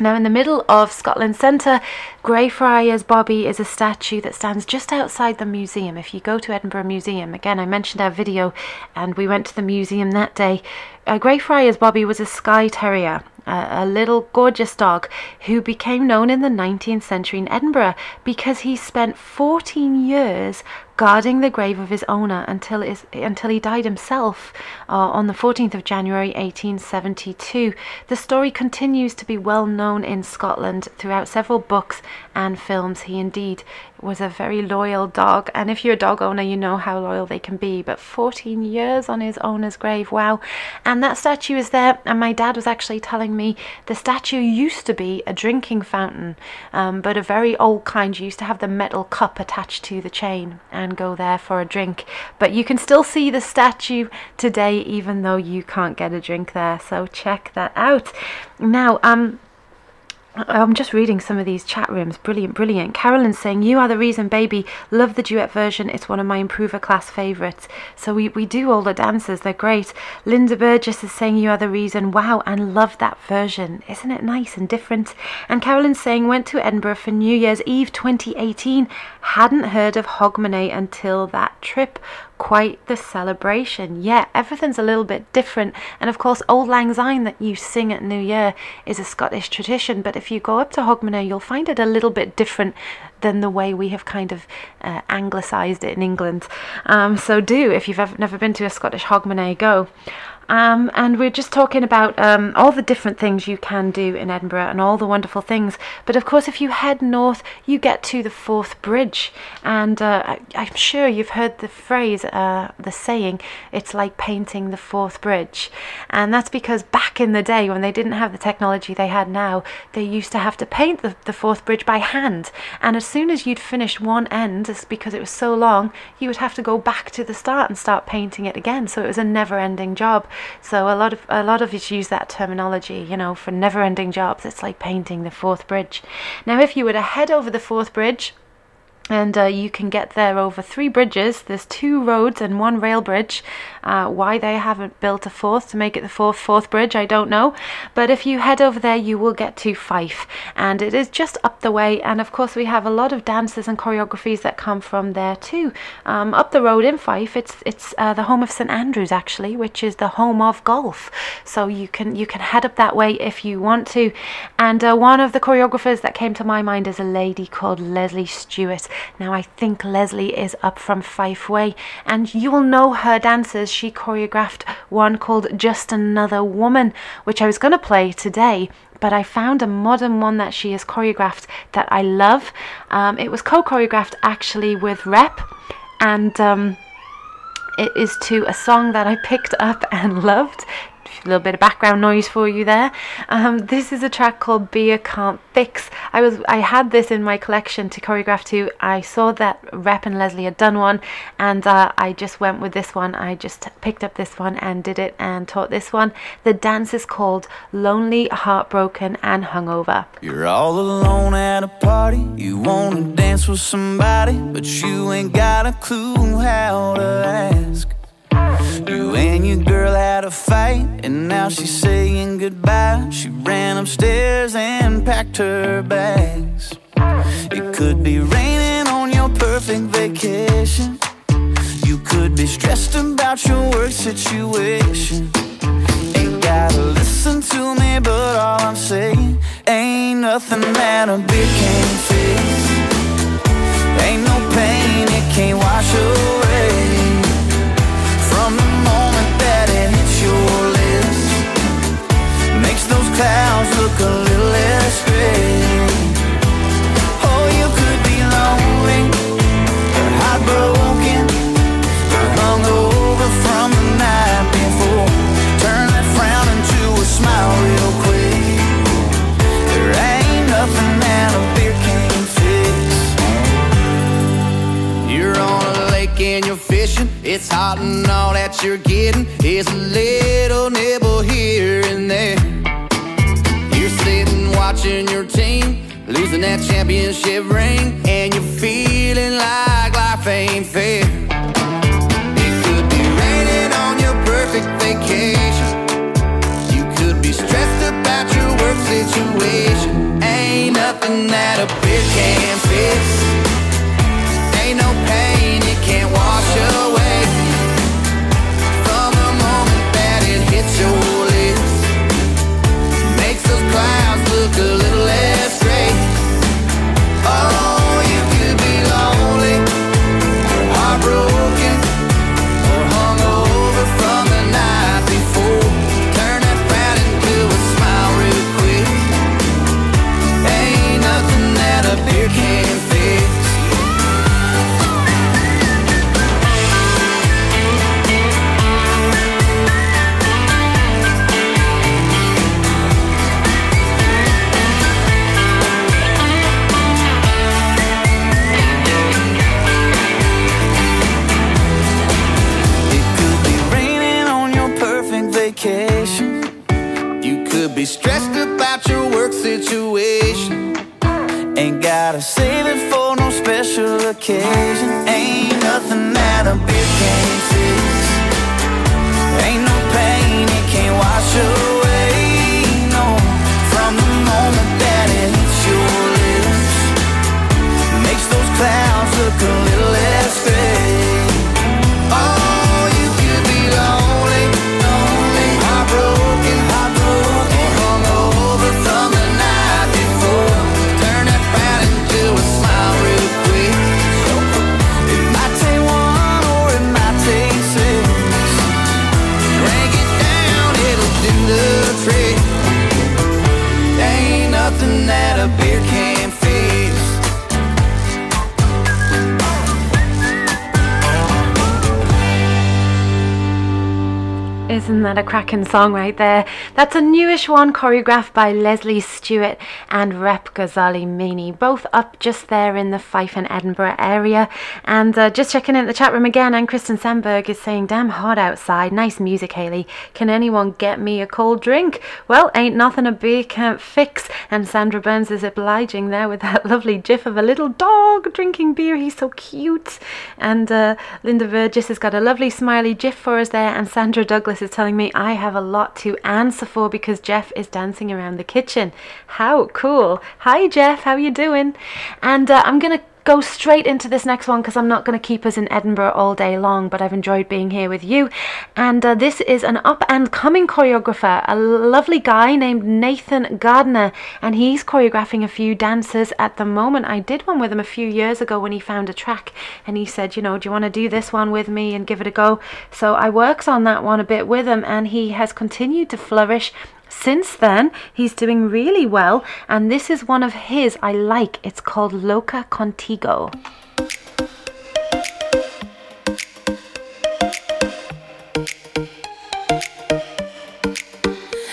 Now, in the middle of Scotland Centre, Greyfriars Bobby is a statue that stands just outside the museum. If you go to Edinburgh Museum, again, I mentioned our video and we went to the museum that day. Uh, Greyfriars Bobby was a Skye Terrier a, little gorgeous dog who became known in the 19th century in Edinburgh because he spent 14 years guarding the grave of his owner until, his, until he died himself uh, on the 14th of January 1872. The story continues to be well known in Scotland throughout several books and films. He indeed was a very loyal dog, and if you're a dog owner, you know how loyal they can be. But 14 years on his owner's grave, wow! And that statue is there, and my dad was actually telling me the statue used to be a drinking fountain, um, but a very old kind. You used to have the metal cup attached to the chain and go there for a drink. But you can still see the statue today, even though you can't get a drink there. So check that out. Now, um, I'm just reading some of these chat rooms. Brilliant, brilliant. Carolyn's saying, You are the reason, baby. Love the duet version. It's one of my improver class favourites. So we, we do all the dances. They're great. Linda Burgess is saying, You are the reason. Wow, and love that version. Isn't it nice and different? And Carolyn's saying, Went to Edinburgh for New Year's Eve 2018. Hadn't heard of Hogmanay until that trip quite the celebration. Yeah, everything's a little bit different. And of course, Auld Lang Syne that you sing at New Year is a Scottish tradition. But if you go up to Hogmanay, you'll find it a little bit different than the way we have kind of uh, anglicised it in England. Um, so do, if you've ever, never been to a Scottish Hogmanay, go. Um, and we're just talking about um, all the different things you can do in Edinburgh and all the wonderful things. But of course, if you head north, you get to the Forth Bridge. And uh, I, am sure you've heard the phrase, uh, the saying, it's like painting the Forth Bridge. And that's because back in the day, when they didn't have the technology they had now, they used to have to paint the, the Forth Bridge by hand. And as soon as you'd finished one end, because it was so long, you would have to go back to the start and start painting it again. So it was a never ending job. So a lot of a lot of us use that terminology, you know, for never-ending jobs. It's like painting the Forth Bridge. Now, if you were to head over the Forth Bridge and uh, you can get there over three bridges. There's two roads and one rail bridge. Uh, why they haven't built a fourth to make it the fourth fourth bridge, I don't know. But if you head over there, you will get to Fife, and it is just up the way. And of course, we have a lot of dances and choreographies that come from there too. Um, up the road in Fife, it's it's uh, the home of St Andrews actually, which is the home of golf. So you can you can head up that way if you want to. And uh, one of the choreographers that came to my mind is a lady called Leslie Stewart. Now I think Leslie is up from Fife Way, and you will know her dances she choreographed one called Just Another Woman, which I was going to play today. But I found a modern one that she has choreographed that I love. Um, it was co choreographed actually with Rep, and um, it is to a song that I picked up and loved a little bit of background noise for you there. Um, this is a track called Beer Can't Fix. I was I had this in my collection to choreograph to. I saw that Rep and Leslie had done one, and uh, I just went with this one. I just picked up this one and did it and taught this one. The dance is called Lonely, Heartbroken, and Hungover. You're all alone at a party. You wanna dance with somebody, but you ain't got a clue how to ask. You and your girl had a fight, and now she's saying goodbye. She ran upstairs and packed her bags. It could be raining on your perfect vacation. You could be stressed about your work situation. Ain't gotta listen to me, but all I'm saying ain't nothing that a beer can't fix. Ain't no pain it can't wash away. Clouds look a little less gray. Oh, you could be lonely or heartbroken or hungover from the night before. Turn that frown into a smile real quick. There ain't nothing that a beer can't fix. You're on a lake and you're fishing. It's hot and all that you're getting is a little nibble here losing that championship ring, and you're feeling like life ain't fair. It could be raining on your perfect vacation. You could be stressed about your work situation. Ain't nothing that a beer can fix. A cracking song right there? That's a newish one choreographed by Leslie Stewart and Rep Ghazali Mini, both up just there in the Fife and Edinburgh area. And uh, just checking in the chat room again, and Kristen Sandberg is saying, Damn hot outside. Nice music, Haley. Can anyone get me a cold drink? Well, ain't nothing a beer can't fix. And Sandra Burns is obliging there with that lovely gif of a little dog drinking beer. He's so cute. And uh, Linda Burgess has got a lovely smiley gif for us there. And Sandra Douglas is telling me I have a lot to answer for because Jeff is dancing around the kitchen. How cool. Hi, Jeff. How are you doing? And uh, I'm going to go straight into this next one because I'm not going to keep us in Edinburgh all day long, but I've enjoyed being here with you. And uh, this is an up and coming choreographer, a lovely guy named Nathan Gardner, and he's choreographing a few dancers at the moment. I did one with him a few years ago when he found a track, and he said, You know, do you want to do this one with me and give it a go? So I worked on that one a bit with him, and he has continued to flourish since then, he's doing really well, and this is one of his I like. It's called Loca Contigo.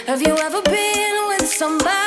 Have you ever been with somebody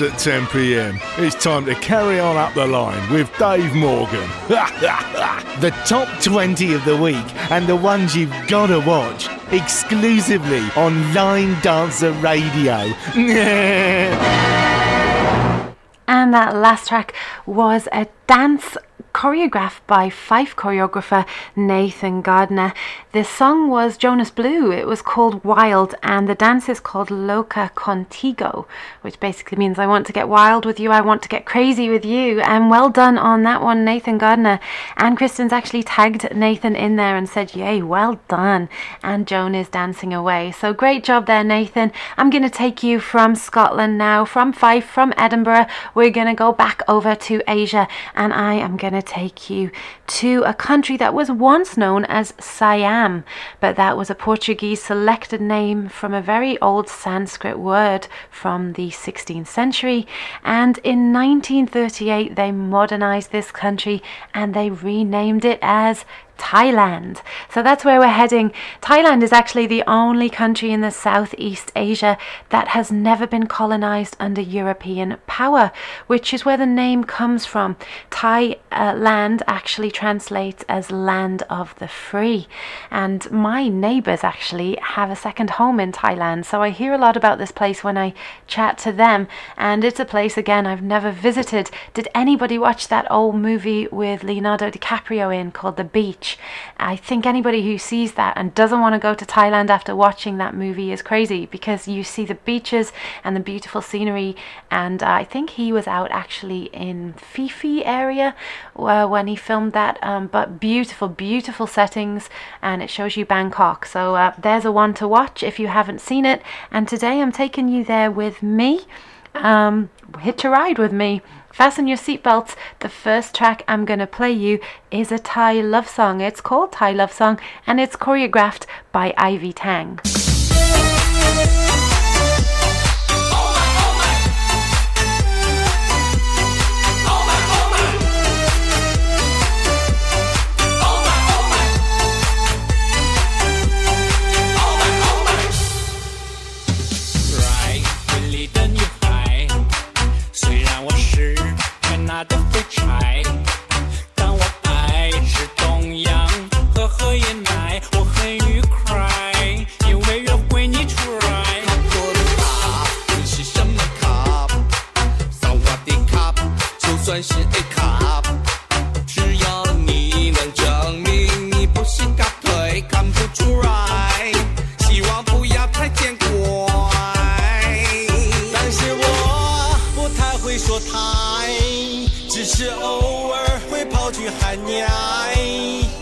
At 10 pm. It's time to carry on up the line with Dave Morgan. the top 20 of the week and the ones you've got to watch exclusively on Line Dancer Radio. And that last track was a dance choreographed by Fife choreographer Nathan Gardner. The song was Jonas Blue. It was called Wild, and the dance is called Loca Contigo, which basically means I want to get wild with you, I want to get crazy with you. And well done on that one, Nathan Gardner. And Kristen's actually tagged Nathan in there and said, Yay, well done. And Joan is dancing away. So great job there, Nathan. I'm going to take you from Scotland now, from Fife, from Edinburgh. We're going to go back over to Asia, and I am going to take you to a country that was once known as Siam, but that was a Portuguese selected name from a very old Sanskrit word from the 16th century. And in 1938, they modernized this country and they renamed it as Thailand. So that's where we're heading. Thailand is actually the only country in the Southeast Asia that has never been colonized under European power, which is where the name comes from. Thai uh, land actually translates as land of the free. And my neighbors actually have a second home in Thailand. So I hear a lot about this place when I chat to them. And it's a place, again, I've never visited. Did anybody watch that old movie with Leonardo DiCaprio in called The Beach? I think anybody who sees that and doesn't want to go to Thailand after watching that movie is crazy because you see the beaches and the beautiful scenery. And uh, I think he was out actually in Phi area uh, when he filmed that. Um, but beautiful, beautiful settings, and it shows you Bangkok. So uh, there's a one to watch if you haven't seen it. And today I'm taking you there with me. Um, hitch a ride with me. Fasten your seatbelts. The first track I'm going to play you is a Thai love song. It's called Thai Love Song and it's choreographed by Ivy Tang.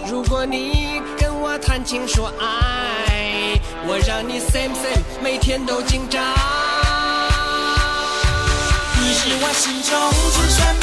如果你跟我谈情说爱，我让你 Sam Sam 每天都紧张。你是我心中最帅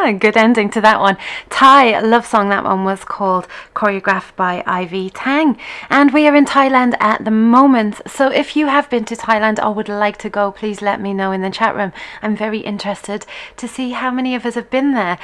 Aha, good ending to that one. Thai love song, that one was called, choreographed by Ivy Tang. And we are in Thailand at the moment. So if you have been to Thailand or would like to go, please let me know in the chat room. I'm very interested to see how many of us have been there.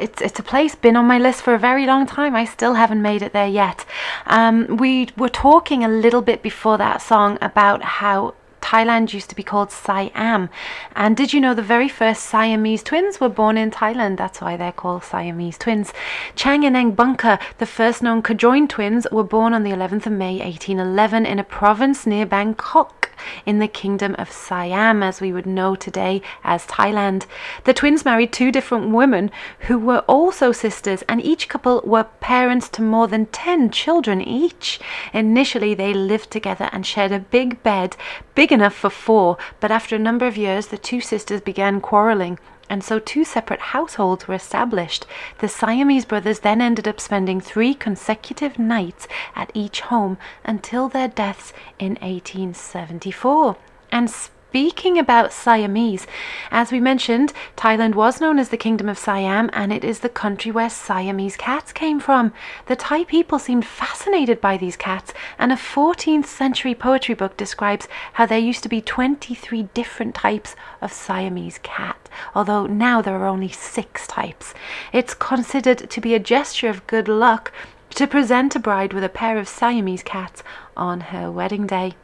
It's, it's a place been on my list for a very long time. I still haven't made it there yet. Um, we were talking a little bit before that song about how Thailand used to be called Siam. And did you know the very first Siamese twins were born in Thailand? That's why they're called Siamese twins. Chang and Eng Bunker, the first known conjoined twins, were born on the 11th of May 1811 in a province near Bangkok in the kingdom of Siam, as we would know today as Thailand. The twins married two different women who were also sisters, and each couple were parents to more than 10 children each. Initially, they lived together and shared a big bed, big enough for four, but after a number of years, the two sisters began quarreling. And so two separate households were established. The Siamese brothers then ended up spending three consecutive nights at each home until their deaths in 1874. And speaking about Siamese, as we mentioned, Thailand was known as the Kingdom of Siam, and it is the country where Siamese cats came from. The Thai people seemed fascinated by these cats, and a 14th century poetry book describes how there used to be 23 different types of Siamese cat, although now there are only six types. It's considered to be a gesture of good luck to present a bride with a pair of Siamese cats on her wedding day.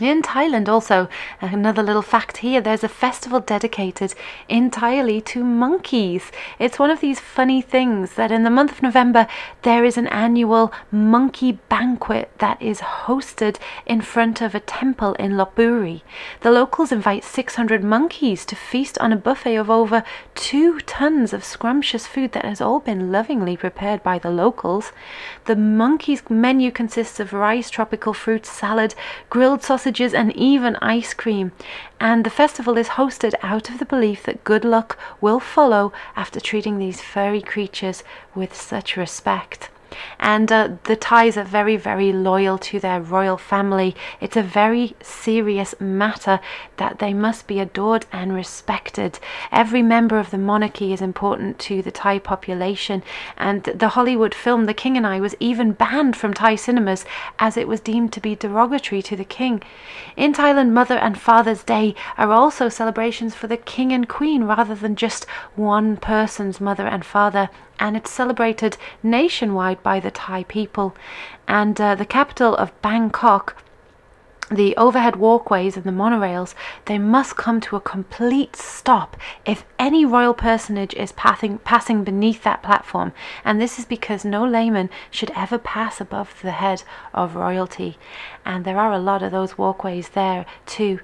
In Thailand, also, another little fact here there's a festival dedicated entirely to monkeys. It's one of these funny things that in the month of November there is an annual monkey banquet that is hosted in front of a temple in Lopburi. The locals invite 600 monkeys to feast on a buffet of over two tons of scrumptious food that has all been lovingly prepared by the locals. The monkeys' menu consists of rice, tropical fruit, salad, grilled sausages, and even ice cream. And the festival is hosted out of the belief that good luck will follow after treating these furry creatures with such respect. And uh, the Thais are very, very loyal to their royal family. It's a very serious matter that they must be adored and respected. Every member of the monarchy is important to the Thai population, and the Hollywood film The King and I was even banned from Thai cinemas as it was deemed to be derogatory to the king. In Thailand, Mother and Father's Day are also celebrations for the king and queen rather than just one person's mother and father and it's celebrated nationwide by the Thai people. And uh, the capital of Bangkok, the overhead walkways and the monorails, they must come to a complete stop if any royal personage is passing, passing beneath that platform. And this is because no layman should ever pass above the head of royalty. And there are a lot of those walkways there too.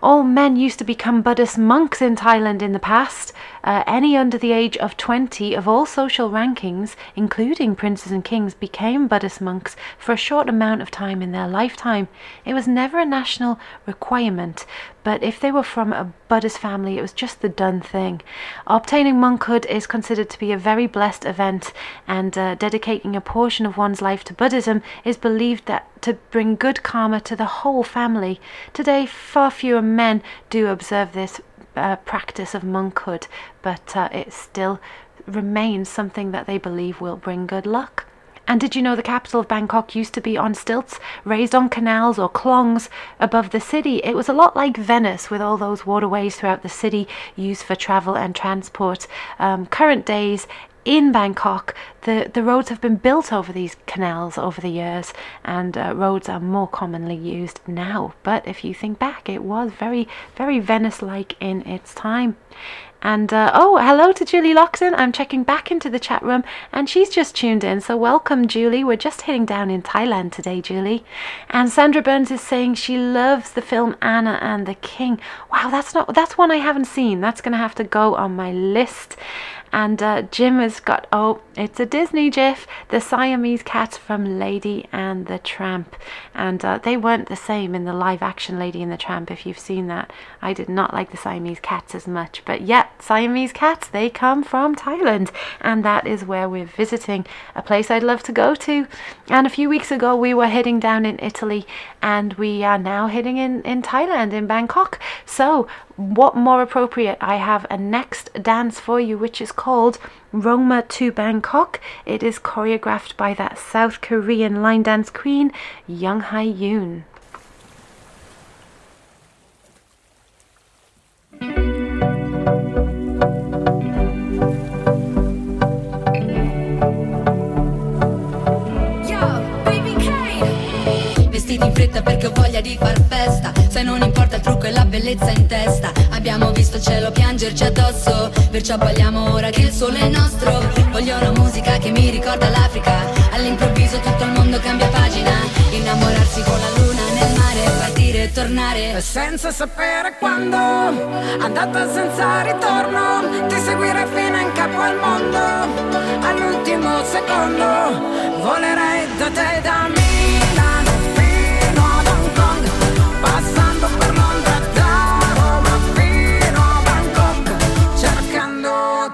All men used to become Buddhist monks in Thailand in the past. Uh, any under the age of 20 of all social rankings, including princes and kings, became Buddhist monks for a short amount of time in their lifetime. It was never a national requirement, but if they were from a Buddhist family, it was just the done thing. Obtaining monkhood is considered to be a very blessed event, and uh, dedicating a portion of one's life to Buddhism is believed that to bring good karma to the whole family. Today, far fewer men do observe this uh, practice of monkhood, but uh, it still remains something that they believe will bring good luck. And did you know the capital of Bangkok used to be on stilts, raised on canals or klongs above the city? It was a lot like Venice, with all those waterways throughout the city used for travel and transport. Um, current days, in Bangkok, the, the roads have been built over these canals over the years, and uh, roads are more commonly used now. But if you think back, it was very, very Venice like in its time. And uh, oh, hello to Julie Loxton. I'm checking back into the chat room and she's just tuned in. So welcome, Julie. We're just hitting down in Thailand today, Julie. And Sandra Burns is saying she loves the film Anna and the King. Wow, that's not that's one I haven't seen. That's gonna have to go on my list. And uh, Jim has got, oh, it's a Disney GIF, the Siamese cat from Lady and the Tramp. And uh, they weren't the same in the live action Lady and the Tramp, if you've seen that. I did not like the Siamese cats as much. But yeah, Siamese cats, they come from Thailand. And that is where we're visiting, a place I'd love to go to. And a few weeks ago, we were heading down in Italy, and we are now heading in, in Thailand, in Bangkok. So, what more appropriate? I have a next dance for you, which is called Roma to Bangkok. It is choreographed by that South Korean line dance queen, Young Hae Yoon. Vestiti in fretta perché ho voglia di far festa Se non importa il trucco e la bellezza in testa. Abbiamo visto il cielo piangerci addosso Perciò balliamo ora che il sole è nostro. Voglio una musica che mi ricorda l'Africa. All'improvviso tutto il mondo cambia pagina. Innamorarsi con la luna nel mare Partire e tornare. Senza sapere quando Andata senza ritorno Ti seguire fino in capo al mondo. All'ultimo secondo Volerei da te da Milano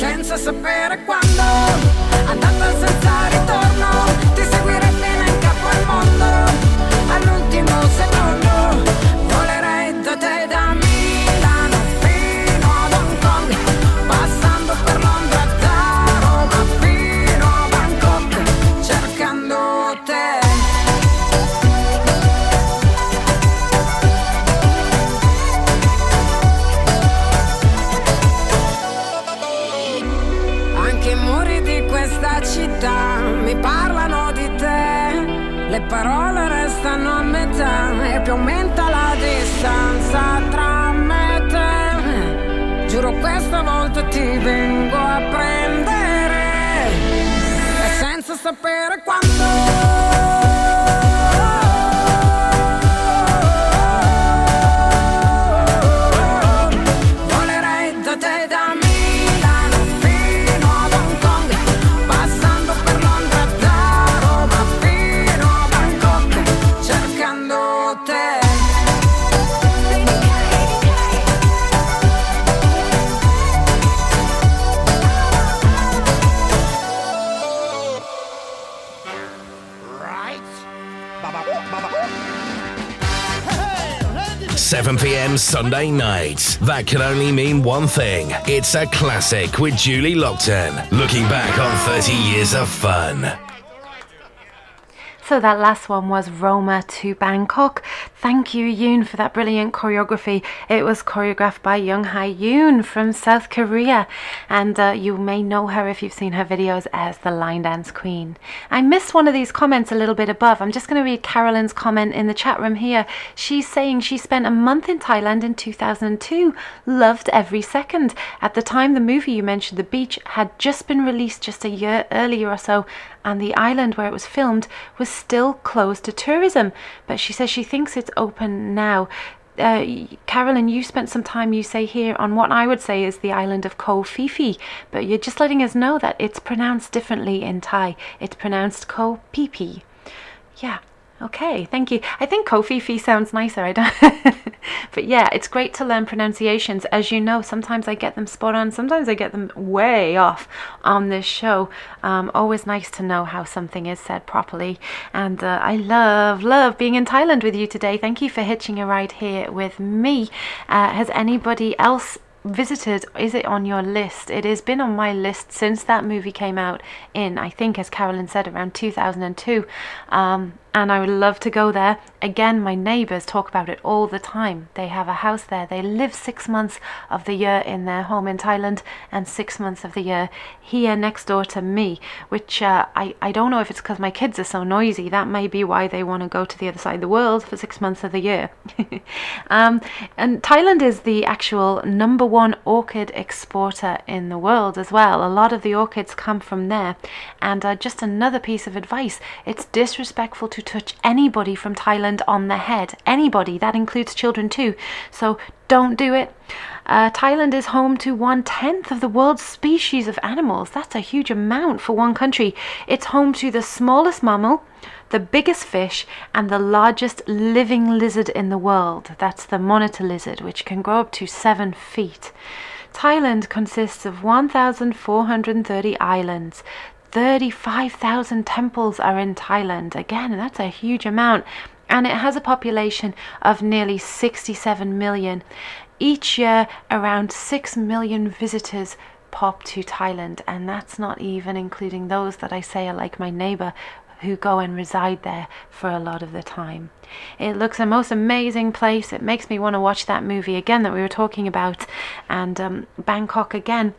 Senza sapere quando. Andata senza ritorno Ti seguire fino in capo al mondo All'ultimo secondo se espera quando 7 p.m. Sunday night. That can only mean one thing. It's a classic with Julie Lockton. Looking back on 30 years of fun. So that last one was Roma to Bangkok. Thank you, Yoon, for that brilliant choreography. It was choreographed by Young Hae Yoon from South Korea, and uh, you may know her if you've seen her videos as the line dance queen. I missed one of these comments a little bit above. I'm just going to read Carolyn's comment in the chat room here. She's saying she spent a month in Thailand in 2002, loved every second. At the time the movie you mentioned, The Beach, had just been released just a year earlier or so, and the island where it was filmed was still closed to tourism. But she says she thinks it's open now. Uh, Carolyn, you spent some time, you say here, on what I would say is the island of Phi Phi, but you're just letting us know that it's pronounced differently in Thai. It's pronounced Koh Phi Phi. Yeah. Okay, thank you. I think Phi sounds nicer. I don't. but yeah, it's great to learn pronunciations. As you know, sometimes I get them spot on. Sometimes I get them way off on this show. Um, always nice to know how something is said properly. And uh, I love, love being in Thailand with you today. Thank you for hitching a ride here with me. Uh, has anybody else visited is it on your list it has been on my list since that movie came out in i think as carolyn said around 2002 um, and I would love to go there. Again, my neighbours talk about it all the time. They have a house there. They live six months of the year in their home in Thailand and six months of the year here next door to me, which uh, I, I don't know if it's because my kids are so noisy. That may be why they want to go to the other side of the world for six months of the year. um, and Thailand is the actual number one orchid exporter in the world as well. A lot of the orchids come from there. And uh, just another piece of advice it's disrespectful to touch anybody from Thailand on the head. Anybody, that includes children too. So don't do it. Uh, Thailand is home to one tenth of the world's species of animals. That's a huge amount for one country. It's home to the smallest mammal, the biggest fish, and the largest living lizard in the world. That's the monitor lizard, which can grow up to seven feet. Thailand consists of 1,430 islands. 35,000 temples are in Thailand. Again, that's a huge amount. And it has a population of nearly 67 million. Each year, around 6 million visitors pop to Thailand, and that's not even including those that I say are like my neighbor who go and reside there for a lot of the time. It looks a most amazing place. It makes me want to watch that movie again that we were talking about, and um, Bangkok again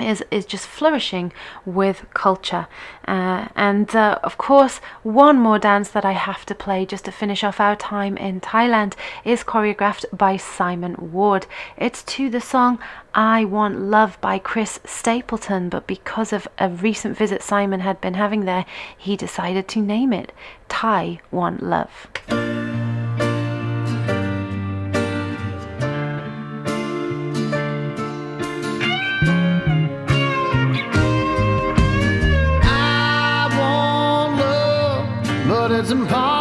is is just flourishing with culture. Uh, and uh, of course one more dance that I have to play just to finish off our time in Thailand is choreographed by Simon Ward. It's to the song I Want Love by Chris Stapleton but because of a recent visit Simon had been having there he decided to name it Thai Want Love it's impossible.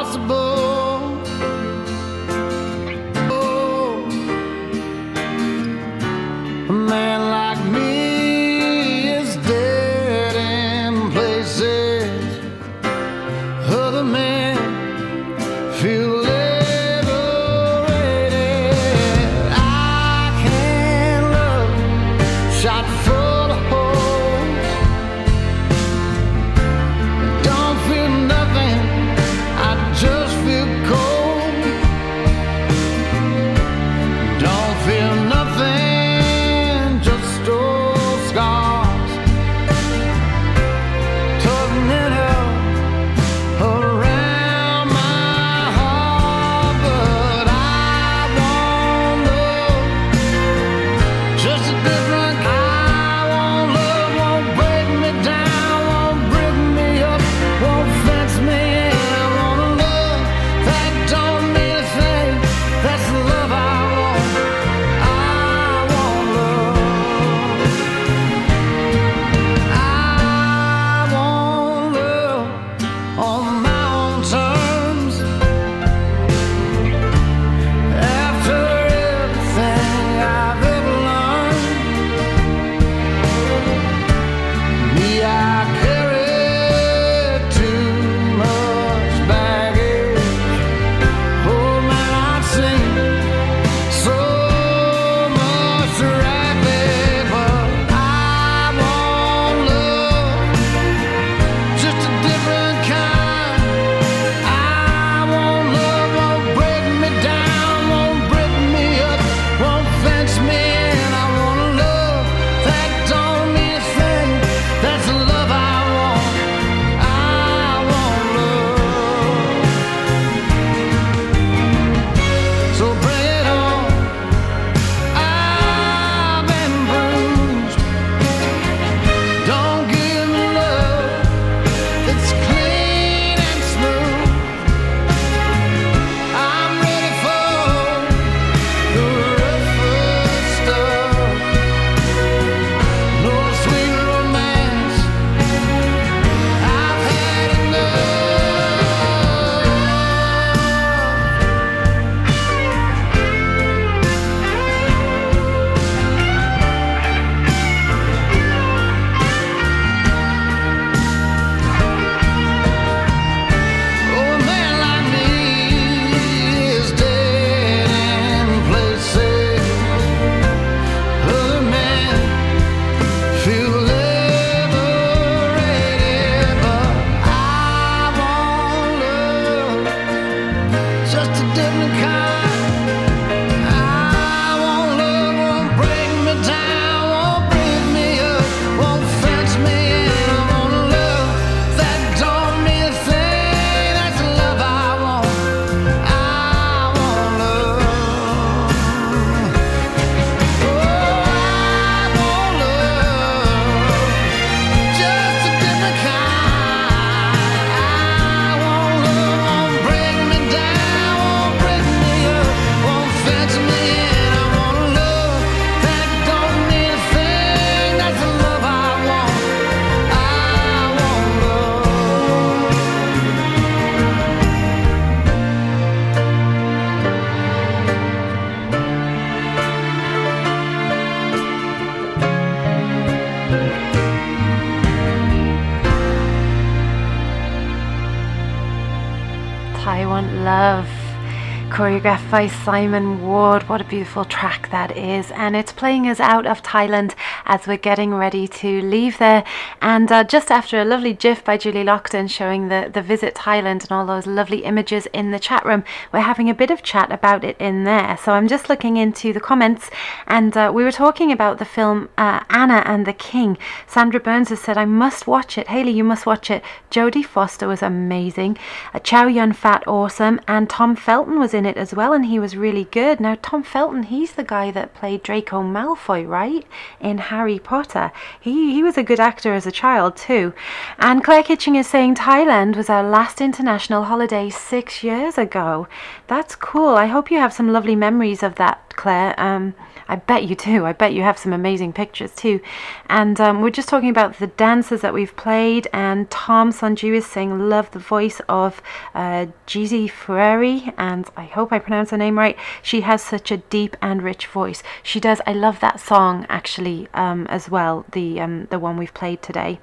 Choreographed by Simon Ward. What a beautiful track that is. And it's playing us out of Thailand as we're getting ready to leave there. And uh, just after a lovely gif by Julie Lockton showing the, the visit Thailand and all those lovely images in the chat room, we're having a bit of chat about it in there. So I'm just looking into the comments and uh, we were talking about the film uh, Anna and the King. Sandra Burns has said, I must watch it. Haley, you must watch it. Jodie Foster was amazing. Uh, Chow Yun Fat, awesome. And Tom Felton was in it as well, and he was really good. Now, Tom Felton, he's the guy that played Draco Malfoy, right? In Potter. He, he was a good actor as a child, too. And Claire Kitching is saying Thailand was our last international holiday six years ago. That's cool. I hope you have some lovely memories of that, Claire. Um, I bet you do. I bet you have some amazing pictures too. And um, we're just talking about the dances that we've played. And Tom Sanju is saying, Love the voice of uh, Ferreri. And I hope I pronounce her name right. She has such a deep and rich voice. She does. I love that song actually um, as well, the, um, the one we've played today.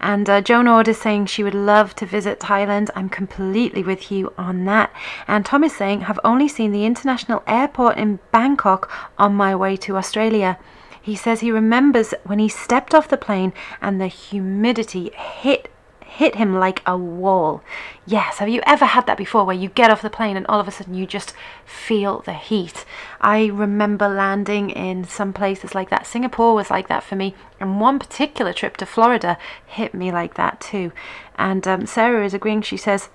And uh, Joan Ord is saying she would love to visit Thailand. I'm completely with you on that. And Tom is saying, have only seen the international airport in Bangkok on my way to Australia. He says he remembers when he stepped off the plane and the humidity hit hit him like a wall. Yes, have you ever had that before where you get off the plane and all of a sudden you just feel the heat? I remember landing in some places like that. Singapore was like that for me, and one particular trip to Florida hit me like that too. And um, Sarah is agreeing. She says,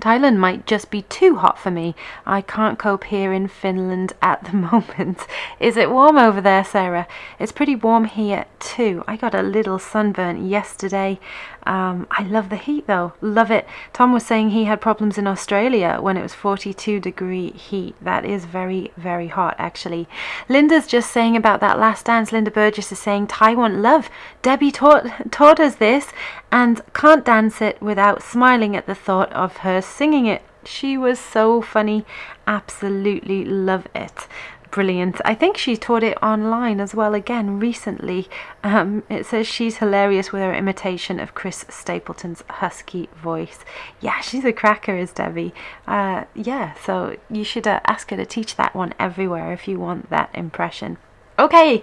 Thailand might just be too hot for me. I can't cope here in Finland at the moment. Is it warm over there, Sarah? It's pretty warm here too. I got a little sunburn yesterday. Um, I love the heat though, love it. Tom was saying he had problems in Australia when it was 42 degree heat. That is very, very hot actually. Linda's just saying about that last dance. Linda Burgess is saying Thai Want love. Debbie taught taught us this and can't dance it without smiling at the thought of her singing it. She was so funny. Absolutely love it brilliant. I think she taught it online as well again recently. Um, it says she's hilarious with her imitation of Chris Stapleton's husky voice. Yeah, she's a cracker, is Debbie. Uh, yeah, so you should uh, ask her to teach that one everywhere if you want that impression. Okay,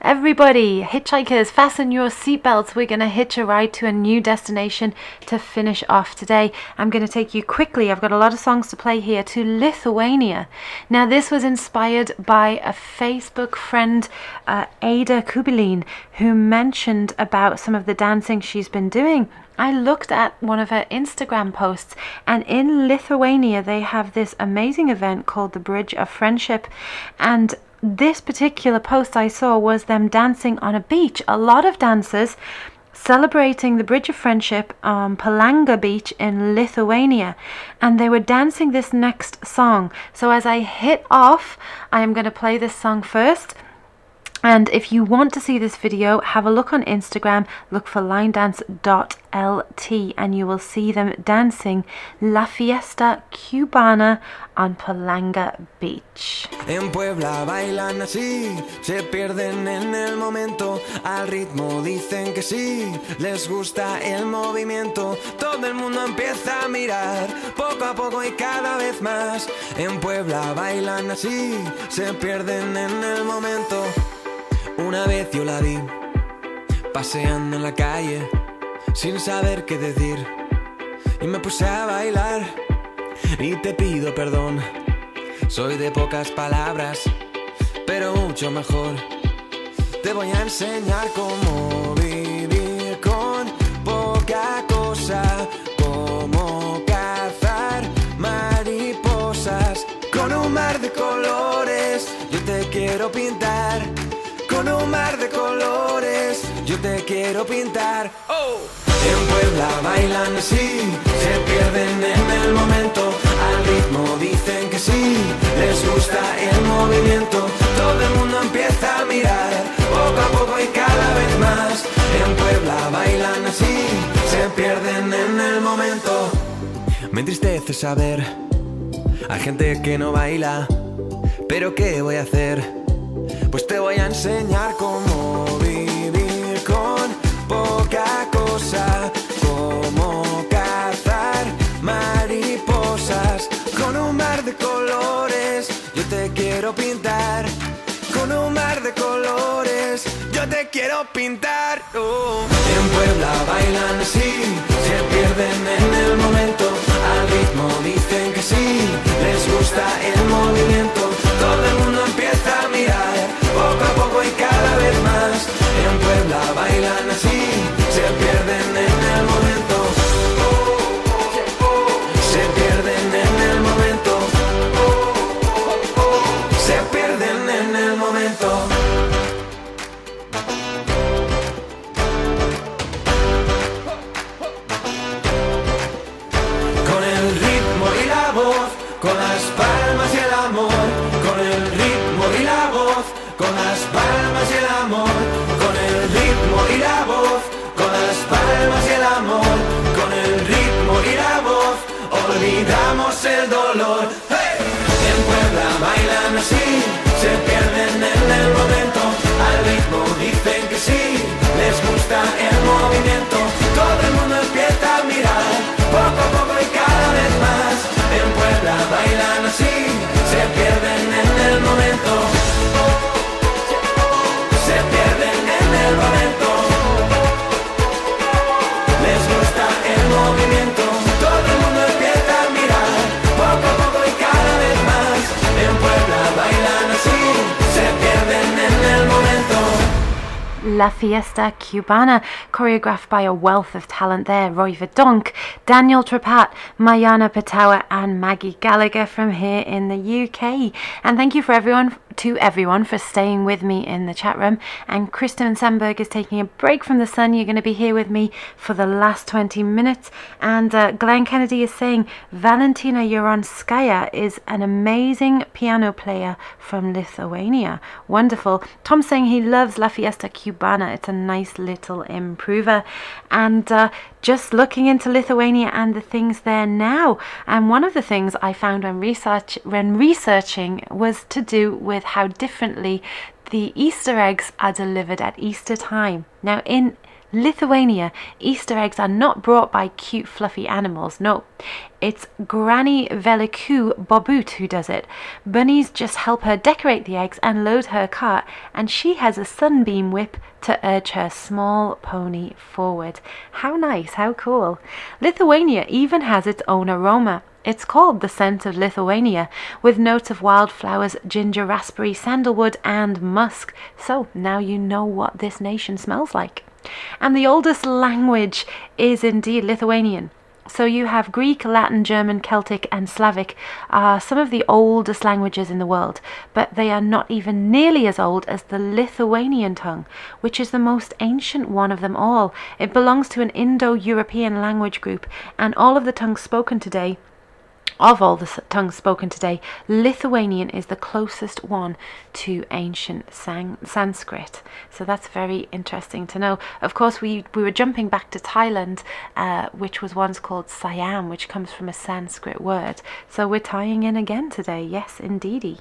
Everybody, hitchhikers, fasten your seatbelts. We're going to hitch a ride to a new destination to finish off today. I'm going to take you quickly, I've got a lot of songs to play here, to Lithuania. Now, this was inspired by a Facebook friend, uh, Ada Kubilin, who mentioned about some of the dancing she's been doing. I looked at one of her Instagram posts, and in Lithuania, they have this amazing event called the Bridge of Friendship. And this particular post I saw was them dancing on a beach. A lot of dancers celebrating the Bridge of Friendship on Palanga Beach in Lithuania. And they were dancing this next song. So as I hit off, I am going to play this song first. And if you want to see this video, have a look on Instagram, look for linedance.lt, and you will see them dancing La Fiesta Cubana on Palanga Beach. En Puebla bailan así, se pierden en el momento, al ritmo dicen que sí, les gusta el movimiento, todo el mundo empieza a mirar, poco a poco y cada vez más. En Puebla bailan así, se pierden en el momento. Una vez yo la vi, paseando en la calle, sin saber qué decir, y me puse a bailar. y te pido perdón. Soy de pocas palabras, pero mucho mejor. Te voy a enseñar cómo vivir con poca cosa, cómo cazar mariposas con un mar de colores. Yo te quiero pintar mar de colores. Yo te quiero pintar. Oh. En Puebla bailan así, se pierden en el momento. Al ritmo dicen que sí, les gusta el movimiento. Todo el mundo empieza a mirar, poco a poco y cada vez más. En Puebla bailan así, se pierden en el momento. Me entristece saber, hay gente que no baila, pero ¿qué voy a hacer? Pues te voy a enseñar cómo vivir con poca cosa, cómo cazar mariposas con un mar de colores. Yo te quiero pintar con un mar de colores. Yo te quiero pintar. oh. En Puebla bailan así, se pierden en el momento. Al ritmo dicen que sí, les gusta el movimiento. Todo el mundo empieza a mirar, y cada vez más. En Puebla bailan así, se pierden en el momento. Sí, les gusta el movimiento, La Fiesta Cubana, choreographed by a wealth of talent there Roy Verdonk, Daniel Trepat, Mayana Patawa, and Maggie Gallagher from here in the UK. And thank you for everyone to everyone for staying with me in the chat room. And Kristen Sandberg is taking a break from the sun. You're going to be here with me for the last 20 minutes. And uh, Glenn Kennedy is saying Valentina Yoronskaya is an amazing piano player from Lithuania. Wonderful. Tom's saying he loves La Fiesta Cubana. It's a nice little improver. And uh, just looking into Lithuania and the things there now. And one of the things I found when research when researching was to do with how differently the Easter eggs are delivered at Easter time. Now in Lithuania, Easter eggs are not brought by cute fluffy animals. No, it's Granny Veliku Bobut who does it. Bunnies just help her decorate the eggs and load her cart, and she has a sunbeam whip to urge her small pony forward. How nice, how cool. Lithuania even has its own aroma. It's called the scent of Lithuania, with notes of wildflowers, ginger, raspberry, sandalwood, and musk. So now you know what this nation smells like. And the oldest language is indeed Lithuanian. So you have Greek, Latin, German, Celtic, and Slavic are some of the oldest languages in the world, but they are not even nearly as old as the Lithuanian tongue, which is the most ancient one of them all. It belongs to an Indo-European language group, and all of the tongues spoken today of all the tongues spoken today, Lithuanian is the closest one to ancient Sang- Sanskrit. So that's very interesting to know. Of course, we, we were jumping back to Thailand, uh, which was once called Siam, which comes from a Sanskrit word. So we're tying in again today. Yes, indeedy.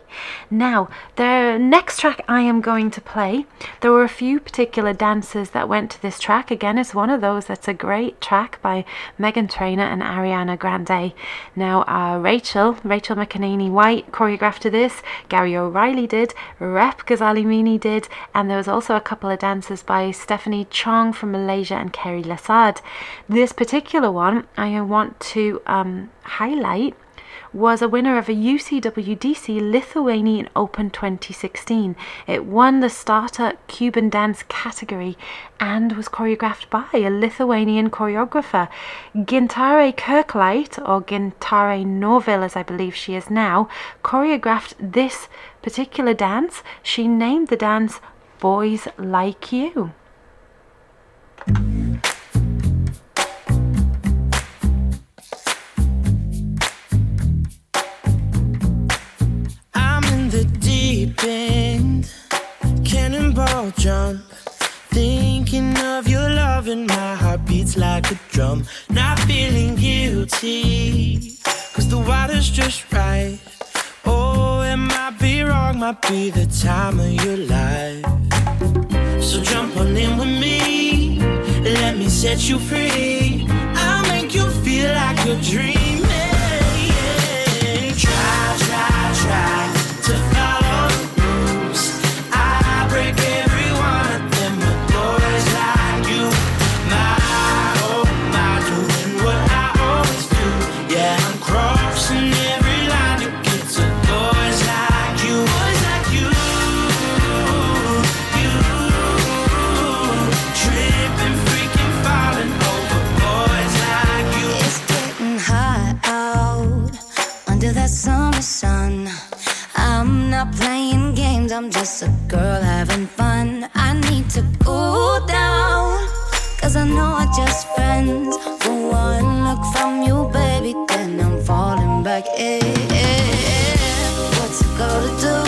Now, the next track I am going to play, there were a few particular dancers that went to this track. Again, it's one of those that's a great track by Meghan Trainor and Ariana Grande. Now, uh, Rachel, Rachael McEnaney White choreographed to this, Gary O'Reilly did, Rep Ghazalimini did, and there was also a couple of dances by Stephanie Chong from Malaysia and Kerry Lassard. This particular one I want to um, highlight was a winner of a UCWDC Lithuanian Open 2016. It won the starter Cuban dance category and was choreographed by a Lithuanian choreographer. Gintare Kirkleit, or Gintare Norville as I believe she is now, choreographed this particular dance. She named the dance Boys Like You. Cannonball jump. Thinking of your love and my heart beats like a drum. Not feeling guilty, cause the water's just right. Oh, it might be wrong, might be the time of your life. So jump on in with me, let me set you free. I'll make you feel like you're dreaming. Just a girl having fun. I need to cool down, cause I know I just friends. For one look from you, baby, then I'm falling back. What's it gonna do?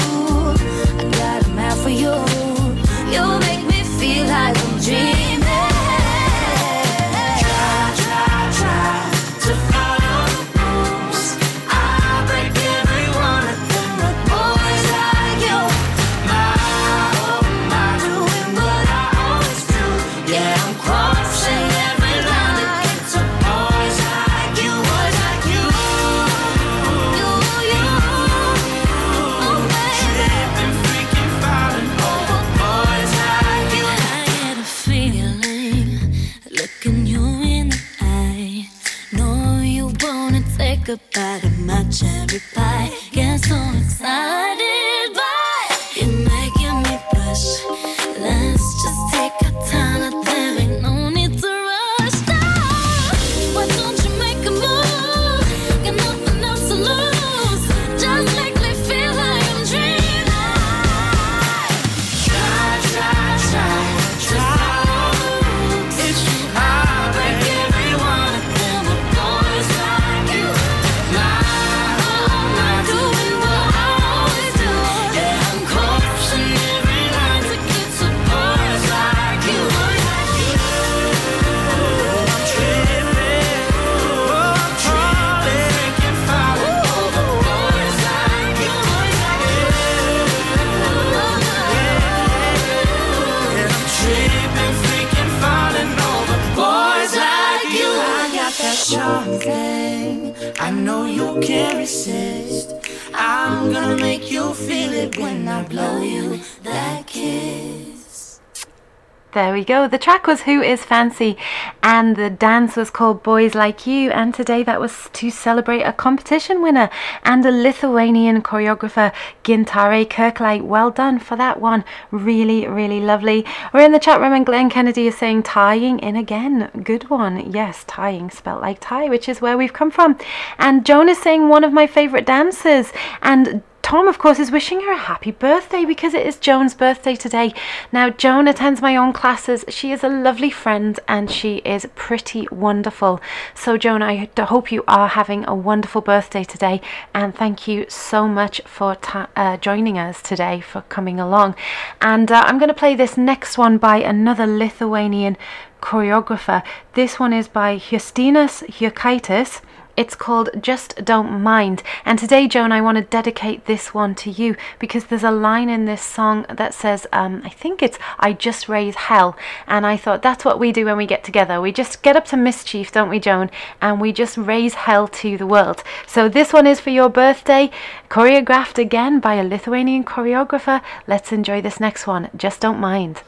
There we go. The track was Who is Fancy and the dance was called Boys Like You. And today that was to celebrate a competition winner and a Lithuanian choreographer, Gintare Kirkleit. Well done for that one. Really, really lovely. We're in the chat room and Glenn Kennedy is saying tying in again. Good one. Yes, tying spelt like tie, which is where we've come from. And Joan is saying one of my favourite dances. And Tom, of course, is wishing her a happy birthday because it is Joan's birthday today. Now, Joan attends my own classes. She is a lovely friend and she is pretty wonderful. So, Joan, I hope you are having a wonderful birthday today. And thank you so much for ta- uh, joining us today, for coming along. And uh, I'm going to play this next one by another Lithuanian choreographer. This one is by Justinas Jurkaitis. It's called Just Don't Mind. And today, Joan, I want to dedicate this one to you because there's a line in this song that says, um, I think it's, I just raise hell. And I thought that's what we do when we get together. We just get up to mischief, don't we, Joan? And we just raise hell to the world. So this one is for your birthday, choreographed again by a Lithuanian choreographer. Let's enjoy this next one. Just Don't Mind.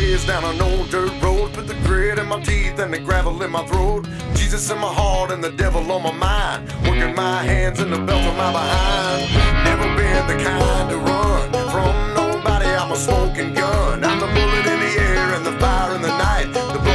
Days down an old dirt road. Put the grit in my teeth and the gravel in my throat. Jesus in my heart and the devil on my mind. Working my hands in the belt of my behind. Never been the kind to run from nobody. I'm a smoking gun. I'm the bullet in the air and the fire in the night. The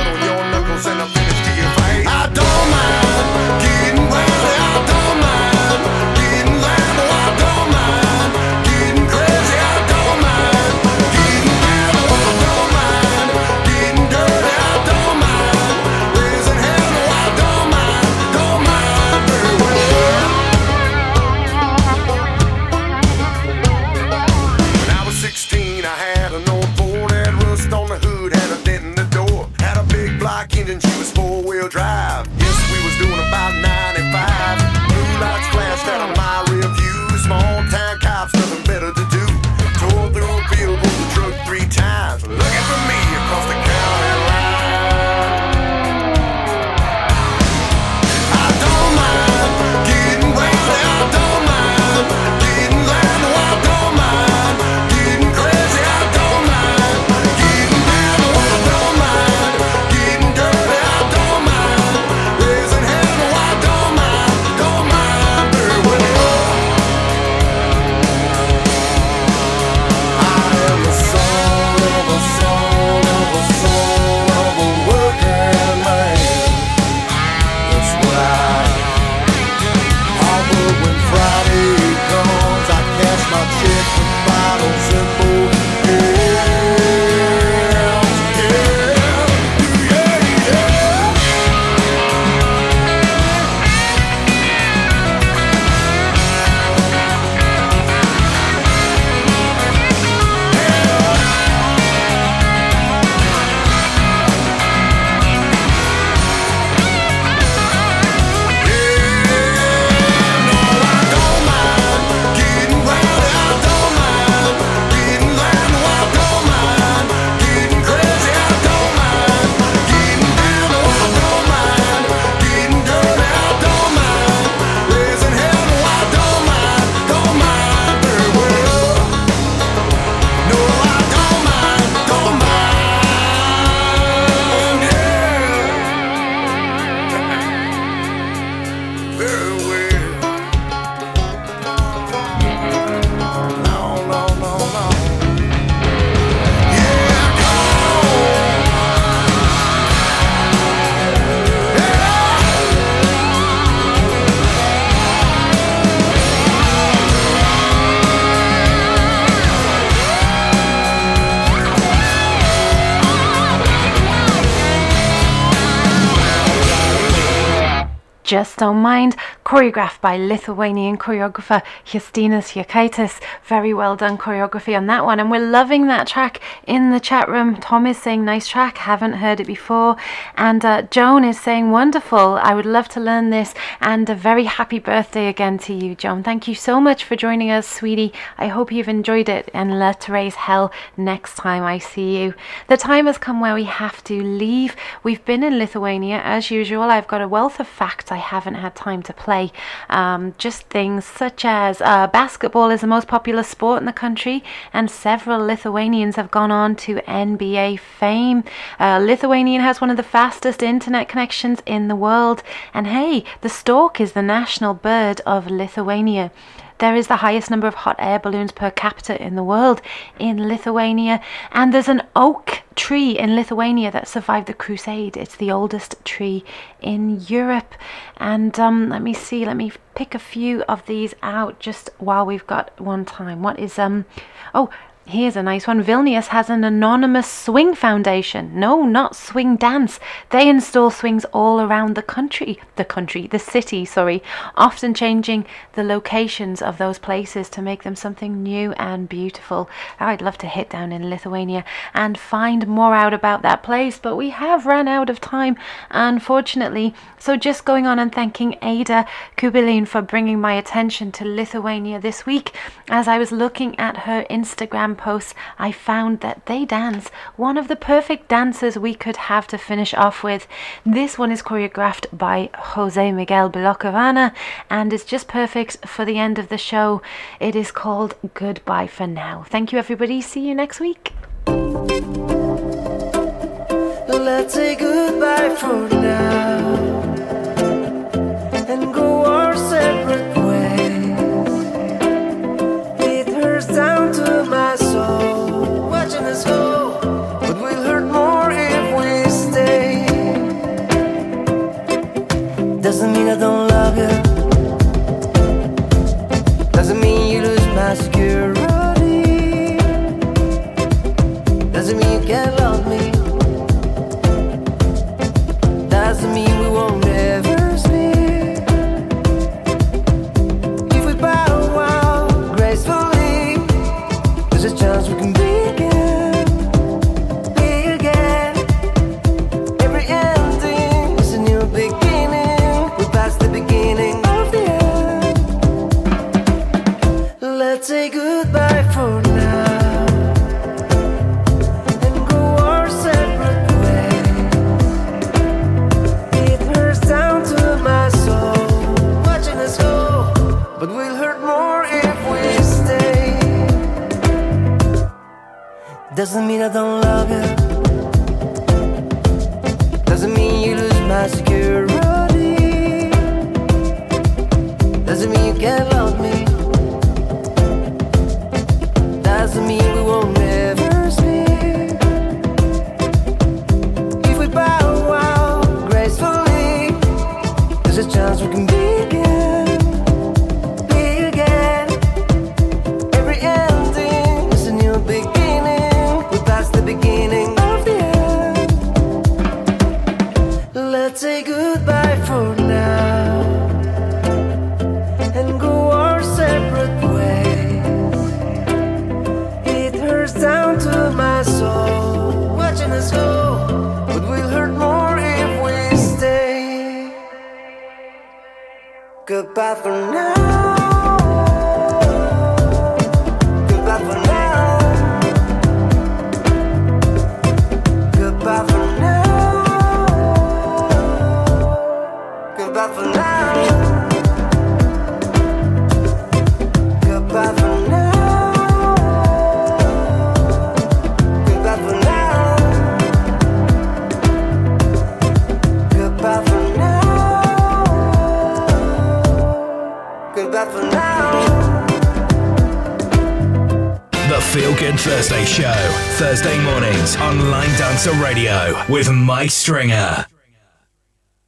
Just Don't Mind, choreographed by Lithuanian choreographer Justinas Jakaitis. Very well done choreography on that one, and we're loving that track in the chat room. Tom is saying, Nice track, haven't heard it before. And uh, Joan is saying, Wonderful, I would love to learn this. And a very happy birthday again to you, John. Thank you so much for joining us, sweetie. I hope you've enjoyed it, and let's raise hell next time I see you. The time has come where we have to leave. We've been in Lithuania as usual. I've got a wealth of facts I haven't had time to play. Um, just things such as uh, basketball is the most popular sport in the country, and several Lithuanians have gone on to NBA fame. Uh, Lithuanian has one of the fastest internet connections in the world, and hey, the stork is the national bird of Lithuania. There is the highest number of hot air balloons per capita in the world in Lithuania, and there's an oak tree in Lithuania that survived the crusade. It's the oldest tree in Europe. And um, let me see, let me pick a few of these out just while we've got one time. What is um oh Here's a nice one. Vilnius has an anonymous swing foundation. No, not swing dance. They install swings all around the country, the country, the city, sorry, often changing the locations of those places to make them something new and beautiful. I'd love to hit down in Lithuania and find more out about that place, but we have run out of time, unfortunately. So just going on and thanking Ada Kubilin for bringing my attention to Lithuania this week. As I was looking at her Instagram posts, I found that they dance one of the perfect dances we could have to finish off with. This one is choreographed by Jose Miguel Belloque Vane and is just perfect for the end of the show. It is called Goodbye for Now. Thank you, everybody. See you next week. Let's say goodbye for now and go our separate ways. It hurts down to my soul doesn't mean I don't love you. Doesn't mean I don't love you. Doesn't mean you lose my security. Doesn't mean you can't love me. Doesn't mean we won't ever. goodbye for now. Thursday show, Thursday mornings on Line Dancer Radio with Mike Stringer.